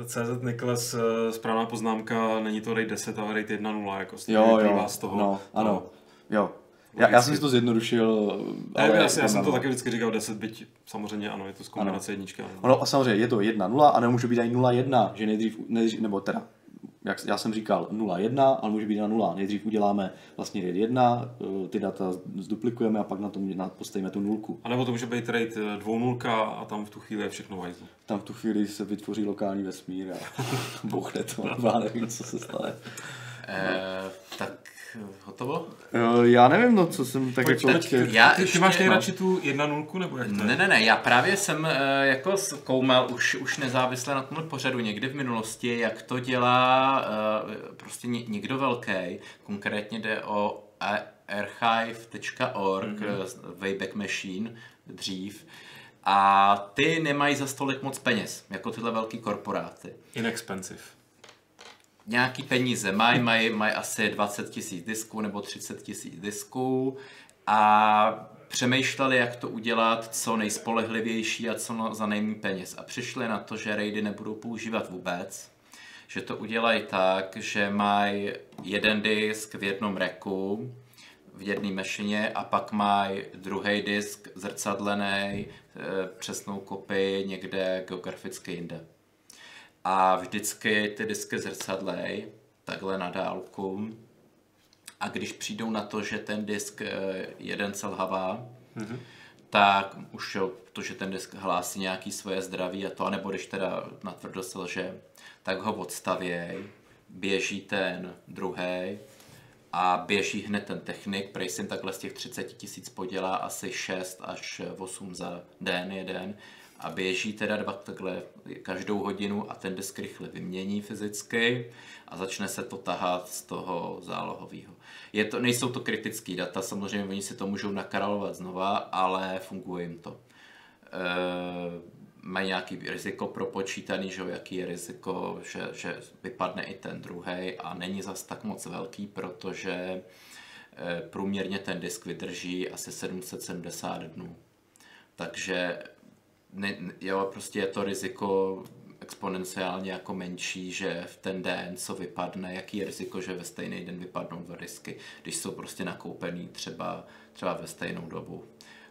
CZ Niklas, eh, správná poznámka, není to RAID 10, ale RAID 1.0, jako z Jo, jo, z toho. no, ano, toho. jo. Já, já jsem si to zjednodušil, Ne, ale já, já, jsem to taky vždycky říkal 10, byť samozřejmě ano, je to z kombinace jedničky. Ano. Ono a samozřejmě je to 1.0 a nemůže být ani 0.1, že nejdřív, nejdřív nebo teda, jak já jsem říkal 0.1, ale může být na 0. Nejdřív uděláme vlastně RAID 1, eh, ty data zduplikujeme a pak na tom postavíme tu nulku. A nebo to může být RAID 2.0 a tam v tu chvíli je všechno v hajzlu. Tam v tu chvíli se vytvoří lokální vesmír a bouchne to, já nevím, co se stane. Eh, tak hotovo? Eh, Já nevím, no, co jsem tak Pojď, jako... chtěl- Já ty, ty máš no. nejradši tu 1.0 nebo jak to? Ne, ne, ne, já právě jsem eh, jako zkoumal už, už nezávisle na tomhle pořadu někdy v minulosti, jak to dělá eh, prostě ně, někdo velký. Konkrétně jde o archive.org, mm-hmm. Wayback Machine dřív. A ty nemají za stolik moc peněz, jako tyhle velký korporáty. Inexpensive. Nějaký peníze mají, mají, mají asi 20 tisíc disků nebo 30 tisíc disků a přemýšleli, jak to udělat co nejspolehlivější a co no, za nejméně peněz. A přišli na to, že raidy nebudou používat vůbec, že to udělají tak, že mají jeden disk v jednom reku, v jedné mašině a pak mají druhý disk zrcadlený, eh, přesnou kopii někde geograficky jinde a vždycky ty disky zrcadlej takhle na dálku. A když přijdou na to, že ten disk eh, jeden selhavá, mm-hmm. tak už jo, to, že ten disk hlásí nějaký svoje zdraví a to, nebo když teda natvrdo selže, tak ho odstavěj, běží ten druhý a běží hned ten technik, prej si takhle z těch 30 tisíc podělá asi 6 až 8 za den jeden a běží teda dva takhle každou hodinu a ten disk rychle vymění fyzicky a začne se to tahat z toho zálohového. Je to, nejsou to kritické data, samozřejmě oni si to můžou nakaralovat znova, ale funguje jim to. E, mají nějaký riziko propočítaný, že jaký je riziko, že, že vypadne i ten druhý a není zas tak moc velký, protože e, průměrně ten disk vydrží asi 770 dnů. Takže ne, jo, prostě je to riziko exponenciálně jako menší, že v ten den, co vypadne, jaký je riziko, že ve stejný den vypadnou dva disky, když jsou prostě nakoupený třeba, třeba ve stejnou dobu.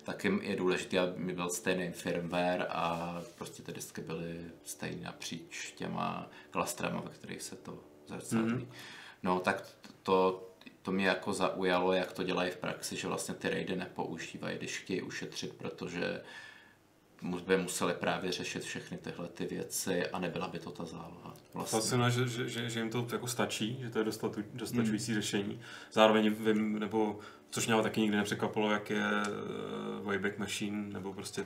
Tak jim je důležité, aby byl stejný firmware a prostě ty disky byly stejné napříč těma klastrama, ve kterých se to zrcadlí. Mm-hmm. No tak to, to mě jako zaujalo, jak to dělají v praxi, že vlastně ty raidy nepoužívají, když chtějí ušetřit, protože mu- by museli právě řešit všechny tyhle ty věci a nebyla by to ta záloha. Vlastně. Fascinuje, že, že, že, že, jim to jako stačí, že to je dostatu, dostačující hmm. řešení. Zároveň vím, nebo což mě ale taky nikdy nepřekvapilo, jak je uh, Wayback Machine, nebo prostě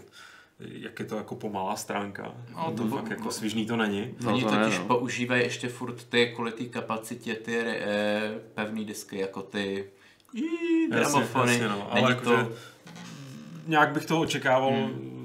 jak je to jako pomalá stránka. No, to fakt jako svižný to není. No, Oni totiž no. používají ještě furt ty kvůli té kapacitě ty e, pevné disky, jako ty jí, gramofony. Jasně, no, Není ale to... jakože nějak bych to očekával, Hmm.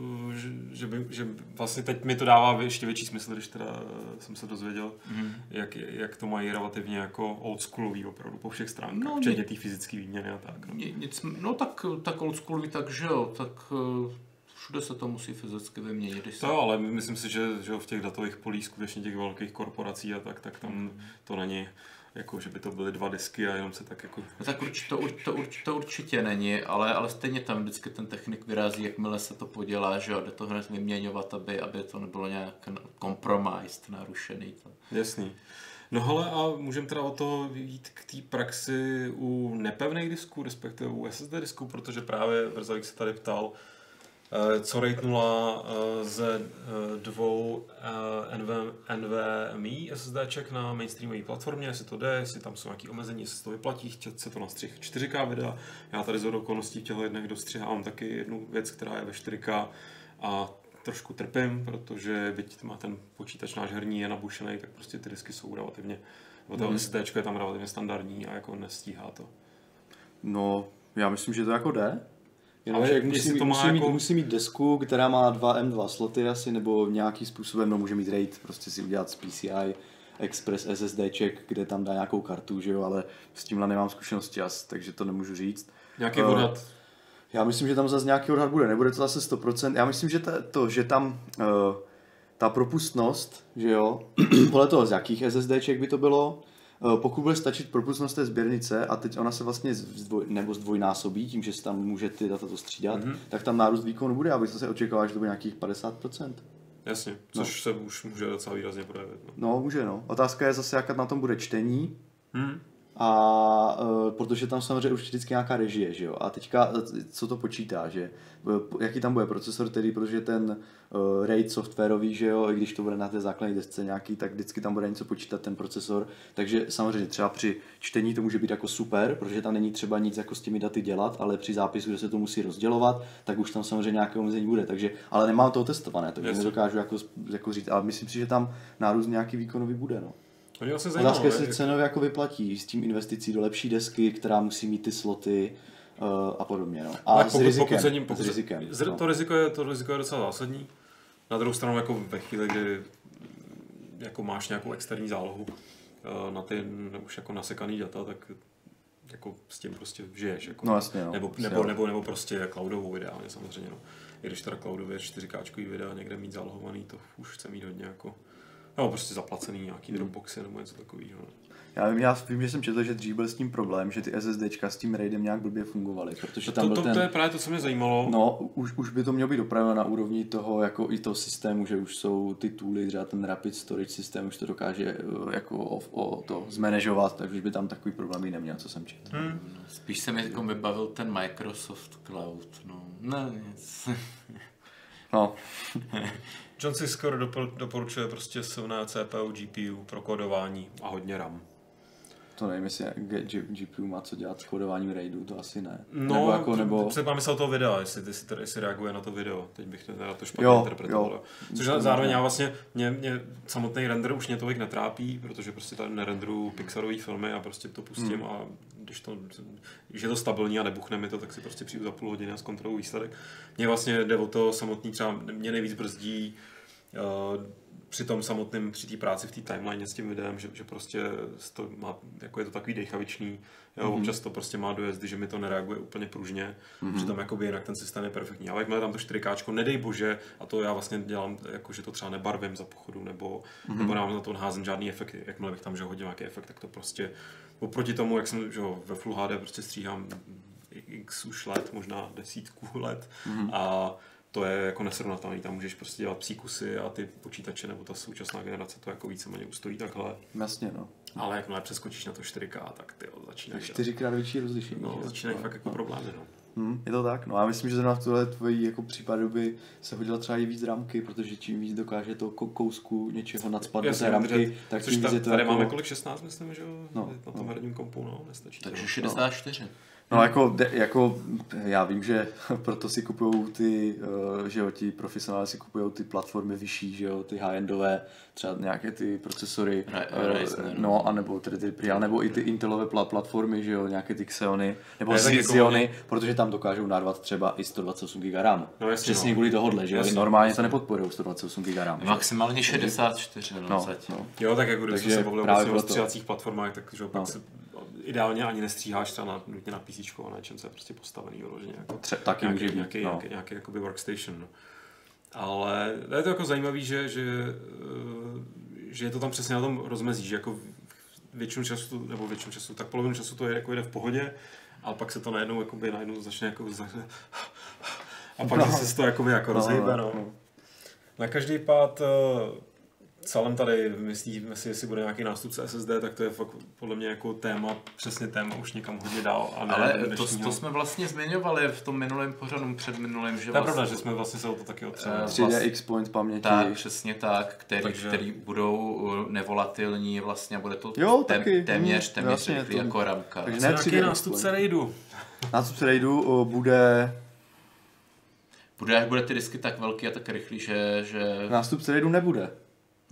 Že, by, že vlastně teď mi to dává ještě větší smysl, když teda eh, jsem se dozvěděl, Hmm. jak, jak to mají relativně jako oldschoolový opravdu po všech stránkách, No, včetně té fyzické výměny a tak. No. Ni- Nic, no tak, tak oldschoolový, tak že jo, tak eh, všude se to musí fyzicky vyměnit. To jo, ale myslím si, že, že v těch datových polích skutečně těch velkých korporací a tak, tak tam to není jako, že by to byly dva disky a jenom se tak jako... No tak urč, to, urč, to, urč, to určitě není, ale, ale stejně tam vždycky ten technik vyrazí, jakmile se to podělá, že jo, jde to hned vyměňovat, aby, aby to nebylo nějak compromised, narušený. To. Jasný. No hele, a můžeme teda o toho jít k té praxi u nepevných disků, respektive u SSD disků, protože právě Vrzalík se tady ptal, co RAID 0 eh, ze eh, dvou eh, NV, NVMe SSDček na mainstreamové platformě, jestli to jde, jestli tam jsou nějaké omezení, jestli se to vyplatí, chtět se to na střih 4K videa. Já tady z okolností v těchto jedných dostřihám taky jednu věc, která je ve 4K a trošku trpím, protože byť má ten počítač náš herní je nabušený, tak prostě ty disky jsou relativně, nebo to Mhm. SSD je tam relativně standardní a jako nestíhá to. No, já myslím, že to jako jde. Jenomže Ale jak musí, mít, to má musí, mít, jako- musí mít desku, která má dva M2 sloty asi, nebo nějakým způsobem, no může mít RAID, prostě si udělat z PCI, Express SSDček, kde tam dá nějakou kartu, že jo, ale s tímhle nemám zkušenosti, as, takže to nemůžu říct. Nějaký Eh, odhad. Já myslím, že tam zase nějaký odhad bude, nebude to zase 100%. Já myslím, že to, to že tam uh, ta propustnost, že jo, podle toho z jakých SSDček by to bylo, uh, pokud bude stačit propustnost té sběrnice a teď ona se vlastně zdvoj, nebo zdvojnásobí tím, že se tam může ty data to střídat, Mhm. mm-hmm. tak tam nárůst výkonu bude, aby se očekávalo, že to bude nějakých 50%. Jasně, což se už může docela výrazně projevit. No. No, může no. Otázka je zase, jaká na tom bude čtení, Hmm. A uh, protože tam samozřejmě už vždycky nějaká režie, že jo. A teďka, eh, co to počítá, že eh, jaký tam bude procesor, tedy protože ten uh, RAID softwarový, že jo, i když to bude na té základní desce nějaký, tak vždycky tam bude něco počítat ten procesor. Takže samozřejmě třeba při čtení to může být jako super, protože tam není třeba nic jako s těmi daty dělat, ale při zápisu, kde se to musí rozdělovat, tak už tam samozřejmě nějaké omezení bude. Takže, ale nemám to testované, takže Jasně. nedokážu jako, jako říct, ale myslím si, že tam nárůst nějaký výkonový bude. No. To mě vlastně zajímalo, Otázka, jestli cenově jako vyplatí s tím investicí do lepší desky, která musí mít ty sloty uh, a podobně. No. A Tak s pokud, rizikem. pokud se ním, pokud s se- rizikem. zr- no. to, riziko je, to riziko je docela zásadní. Na druhou stranu, jako ve chvíli, kdy jako máš nějakou externí zálohu eh, na ty už jako nasekaný data, tak jako s tím prostě žiješ. Jako. No jasně, no. Nebo, Prostě nebo, jo. nebo, nebo prostě cloudovou ideálně samozřejmě. No. I když teda cloudově 4K videa někde mít zálohovaný, to už chce mít hodně jako nebo prostě zaplacený nějaký Hmm. Dropboxy nebo něco takového. No. Já vím, já vím, že jsem četl, že dřív byl s tím problém, že ty SSDčka s tím RAIDem nějak blbě fungovaly, protože tam To, byl to, ten... to, je právě to, co mě zajímalo. No, už, už by to mělo být opraveno na úrovni toho, jako i toho systému, že už jsou ty tooly, třeba ten Rapid Storage systém už to dokáže eh, jako o, o to zmanežovat, takže už by tam takový problémy neměl, co jsem četl. Hmm. Spíš se mi jako vybavil ten Microsoft Cloud, no. Ne, nic. No, John Cisco dopor, doporučuje prostě silné CPU, GPU pro kodování a hodně RAM. to nevím, jestli GPU má co dělat s kodováním RAIDu, to asi ne. No, nebo jako, nebo... se mám myslel toho videa, jestli, ty si, teda, jestli reaguje na to video, teď bych to, teda to špatně Jo, interpretoval. jo. Což zároveň já vlastně, mě, mě samotný render už mě tolik netrápí, protože prostě tady nerenderuju pixarový filmy a prostě to pustím Hmm. a když, to, když je to stabilní a nebuchne mi to, tak si prostě přijdu za půl hodiny a zkontroluji výsledek. Mně vlastně jde o to samotný třeba, mě nejvíc brzdí při tom samotném, při té práci v té timeline s tím videem, že, že prostě to má, jako je to takový dejchavičný, jo, mm-hmm. občas to prostě má dojezdy, že mi to nereaguje úplně pružně, mm-hmm. přitom jakoby jinak ten systém je perfektní. Ale jakmile tam to 4K, nedej bože, a to já vlastně dělám, jako že to třeba nebarvím za pochodu, nebo, mm-hmm. nebo nám na to naházím žádný efekty. Jakmile bych tam že hodil nějaký efekt, tak to prostě oproti tomu, jak jsem že jo, ve Full HD prostě stříhám x už let, možná desítku let mm-hmm. a to je jako nesrovnatelný, tam můžeš prostě dělat psí kusy a ty počítače nebo ta současná generace to jako víceméně ustojí takhle. Jasně, no. Ale jakmile přeskočíš na to 4K, tak ty jo, začínají, Čtyřikrát větší rozlišení. no, začínají fakt jako problémy. No. Hmm, je to tak, no já myslím, že zrovna v tohle tvojí jako případu by se hodila třeba i víc rámky, protože čím víc dokáže to ko- kousku něčeho nadspat do té rámky, udržet. tak tím víc ta, je to tady jako... máme kolik 16, myslím, že jo, No, na tom no. herním kompu, no, nestačí. Takže no. 64. No jako, de, jako, já vím, že proto si kupují ty, uh, že jo, ti profesionáli si kupují ty platformy vyšší, že jo, ty high-endové, třeba nějaké ty procesory, Ra- eh, Ryzen, no. no, anebo tedy ty Prial, nebo i ty Intelové pla- platformy, že jo, nějaké ty Xeony, nebo Ne, Xi- jako Xeony, protože tam dokážou narvat třeba i 128 GB RAM. No jasně, Přesně no. kvůli tohohle, že jo, normálně jasně. to nepodporují 128 GB RAM. Maximálně 64, no, No, no. Jo, tak jako když Takže jsme se bavili vlastně o proto. stříhacích platformách, tak že jo, pak No. se ideálně ani nestříháš třeba na, nutně na PC a na něčem, co je prostě postavený vyloženě. Jako Tře- taky nějaký, může nějaký, no. nějaký, nějaký jakoby workstation. No. Ale je to jako zajímavý, že, že, eh, že je to tam přesně na tom rozmezí, že jako většinu času, nebo většinu času, tak polovinu času to je jako jde v pohodě, ale pak se to najednou, jakoby, najednou začne jako za... a pak No. se to jakoby jako No, rozhýbe, no, no. no. Na každý pád eh, Salem tady myslíme si, jestli bude nějaký nástupce SSD, tak to je fakt podle mě jako téma, přesně téma už někam hodně dál. A ne Ale to, dnešního- to jsme vlastně zmiňovali v tom minulém pořadu, před minulým, že to je vlastně, pravda, že jsme vlastně se o to taky otřeli. Eh, 3D X point paměti. Tak, přesně tak, který, Takže- který budou uh, nevolatilní vlastně, bude to Jo, tém, taky, téměř, hm, téměř jasně, rychlý to- jako ramka. takže ne nějaký 3D nástupce Raidu? Nástupce Raidu o, bude... Bude, jak bude ty disky tak velký a tak rychlý, že, že Nástupce Raidu nebude.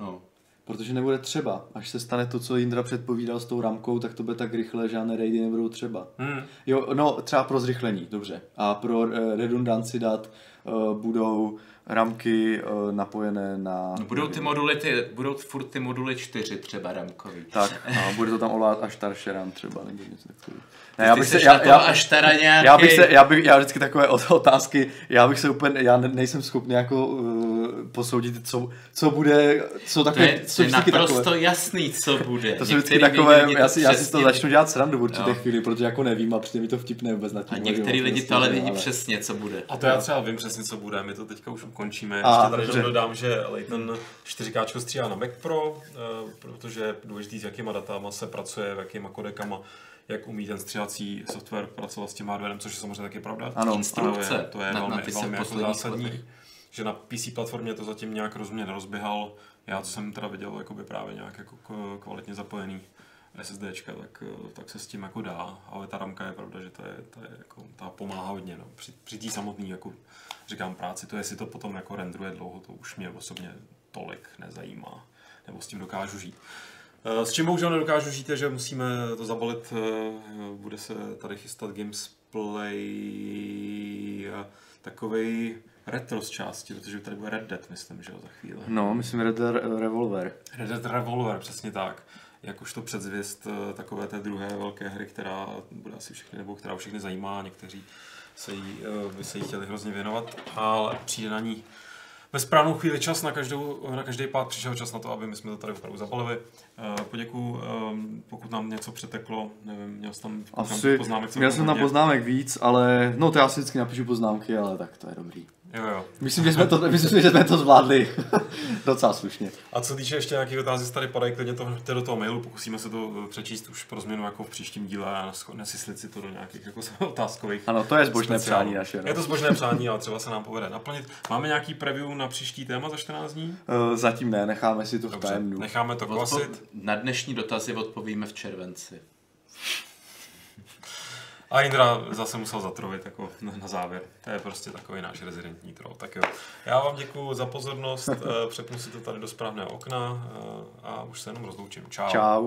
No. Protože nebude třeba. Až se stane to, co Jindra předpovídal s tou ramkou, tak to bude tak rychle, žádné raidy nebudou třeba. Hmm. Jo, no třeba pro zrychlení, dobře. A pro eh, redundanci dat eh, budou ramky eh, napojené na... No, budou ty moduly, ty, budou furt ty moduly 4 třeba ramkový. Tak, a bude to tam ovládat až starší RAM třeba, nebo něco takového. Ne, Ty já bych se, já, to já, až teda nějaký... já bych se, já bych, já vždycky takové ot- otázky, já bych se úplně, já ne- nejsem schopný jako uh, posoudit, co, co bude, co to takové, je, to je vždycky naprosto takové. jasný, co bude. To jsou vždycky takové, lidi já si, já si přesně začnu dělat srandu v určité Jo. chvíli, protože jako nevím a přijde mi to vtipné vůbec na tím. A některý lidi prostě, to ale vidí přesně, co bude. A to já třeba vím přesně, co bude, my to teďka už ukončíme. A, Ještě tady dodám, že Leighton 4K stříhá na Mac Pro, eh, protože je důležitý, s jakýma datama se pracuje, v jakýma kodekama, jak umí ten stříhací software pracovat s tím hardwarem, což je samozřejmě taky pravda. Ano, Instrukce. To je, to je Na- velmi, na velmi jako zásadní, letech. že na PC platformě to zatím nějak rozumně nerozběhal. Já, co jsem teda viděl jakoby právě nějak jako kvalitně zapojený SSDčka, tak, eh, tak se s tím jako dá, ale ta ramka je pravda, že to je, to je jako, ta pomáhá hodně, no. při, při té samotné, jako říkám, práci, to jestli to potom jako rendruje dlouho, to už mě osobně tolik nezajímá, nebo s tím dokážu žít. Eh, S čím bohužel nedokážu žít je, že musíme to zabalit, eh, bude se tady chystat Gamesplay takový retro z části, protože tady bude Red Dead, myslím, že jo, za chvíli. No, myslím Red Dead Revolver. Red Dead Revolver, přesně tak. Jakožto předzvěst eh, takové té druhé velké hry, která bude asi všechny, nebo která všechny zajímá, někteří se jí, eh, by se jí chtěli hrozně věnovat, ale přijde na ní ve správnou chvíli čas, na, každou, na každý pád přišel čas na to, aby my jsme to tady opravdu zabalili. Eh, Poděkuju, eh, pokud nám něco přeteklo, nevím, měl jsi tam Asi, poznámek měl jsem tam poznámek víc, ale no to já si vždycky napíšu poznámky, ale tak to je dobrý. Jo, jo. Myslím, že jsme to, myslím, že jsme to zvládli docela slušně. A co týče ještě nějakých otázek, tady padají, klidně to hoďte do toho mailu, pokusíme se to eh, přečíst už pro změnu jako v příštím díle a nesyslit si to do nějakých jako otázkových. Ano, to je zbožné speciálů. přání naše. Je No. to zbožné přání, ale třeba se nám povede naplnit. Máme nějaký preview na příští téma za 14 dní? Uh, zatím ne, necháme si to v Dobře, tajemnu. necháme to klasit. Odpo- na dnešní dotazy odpovíme v červenci. A Indra zase musel zatrovit jako na, závěr. To je prostě takový náš rezidentní troll. Tak jo. Já vám děkuji za pozornost, eh, přepnu si to tady do správného okna eh, a už se jenom rozloučím. Čau. Čau.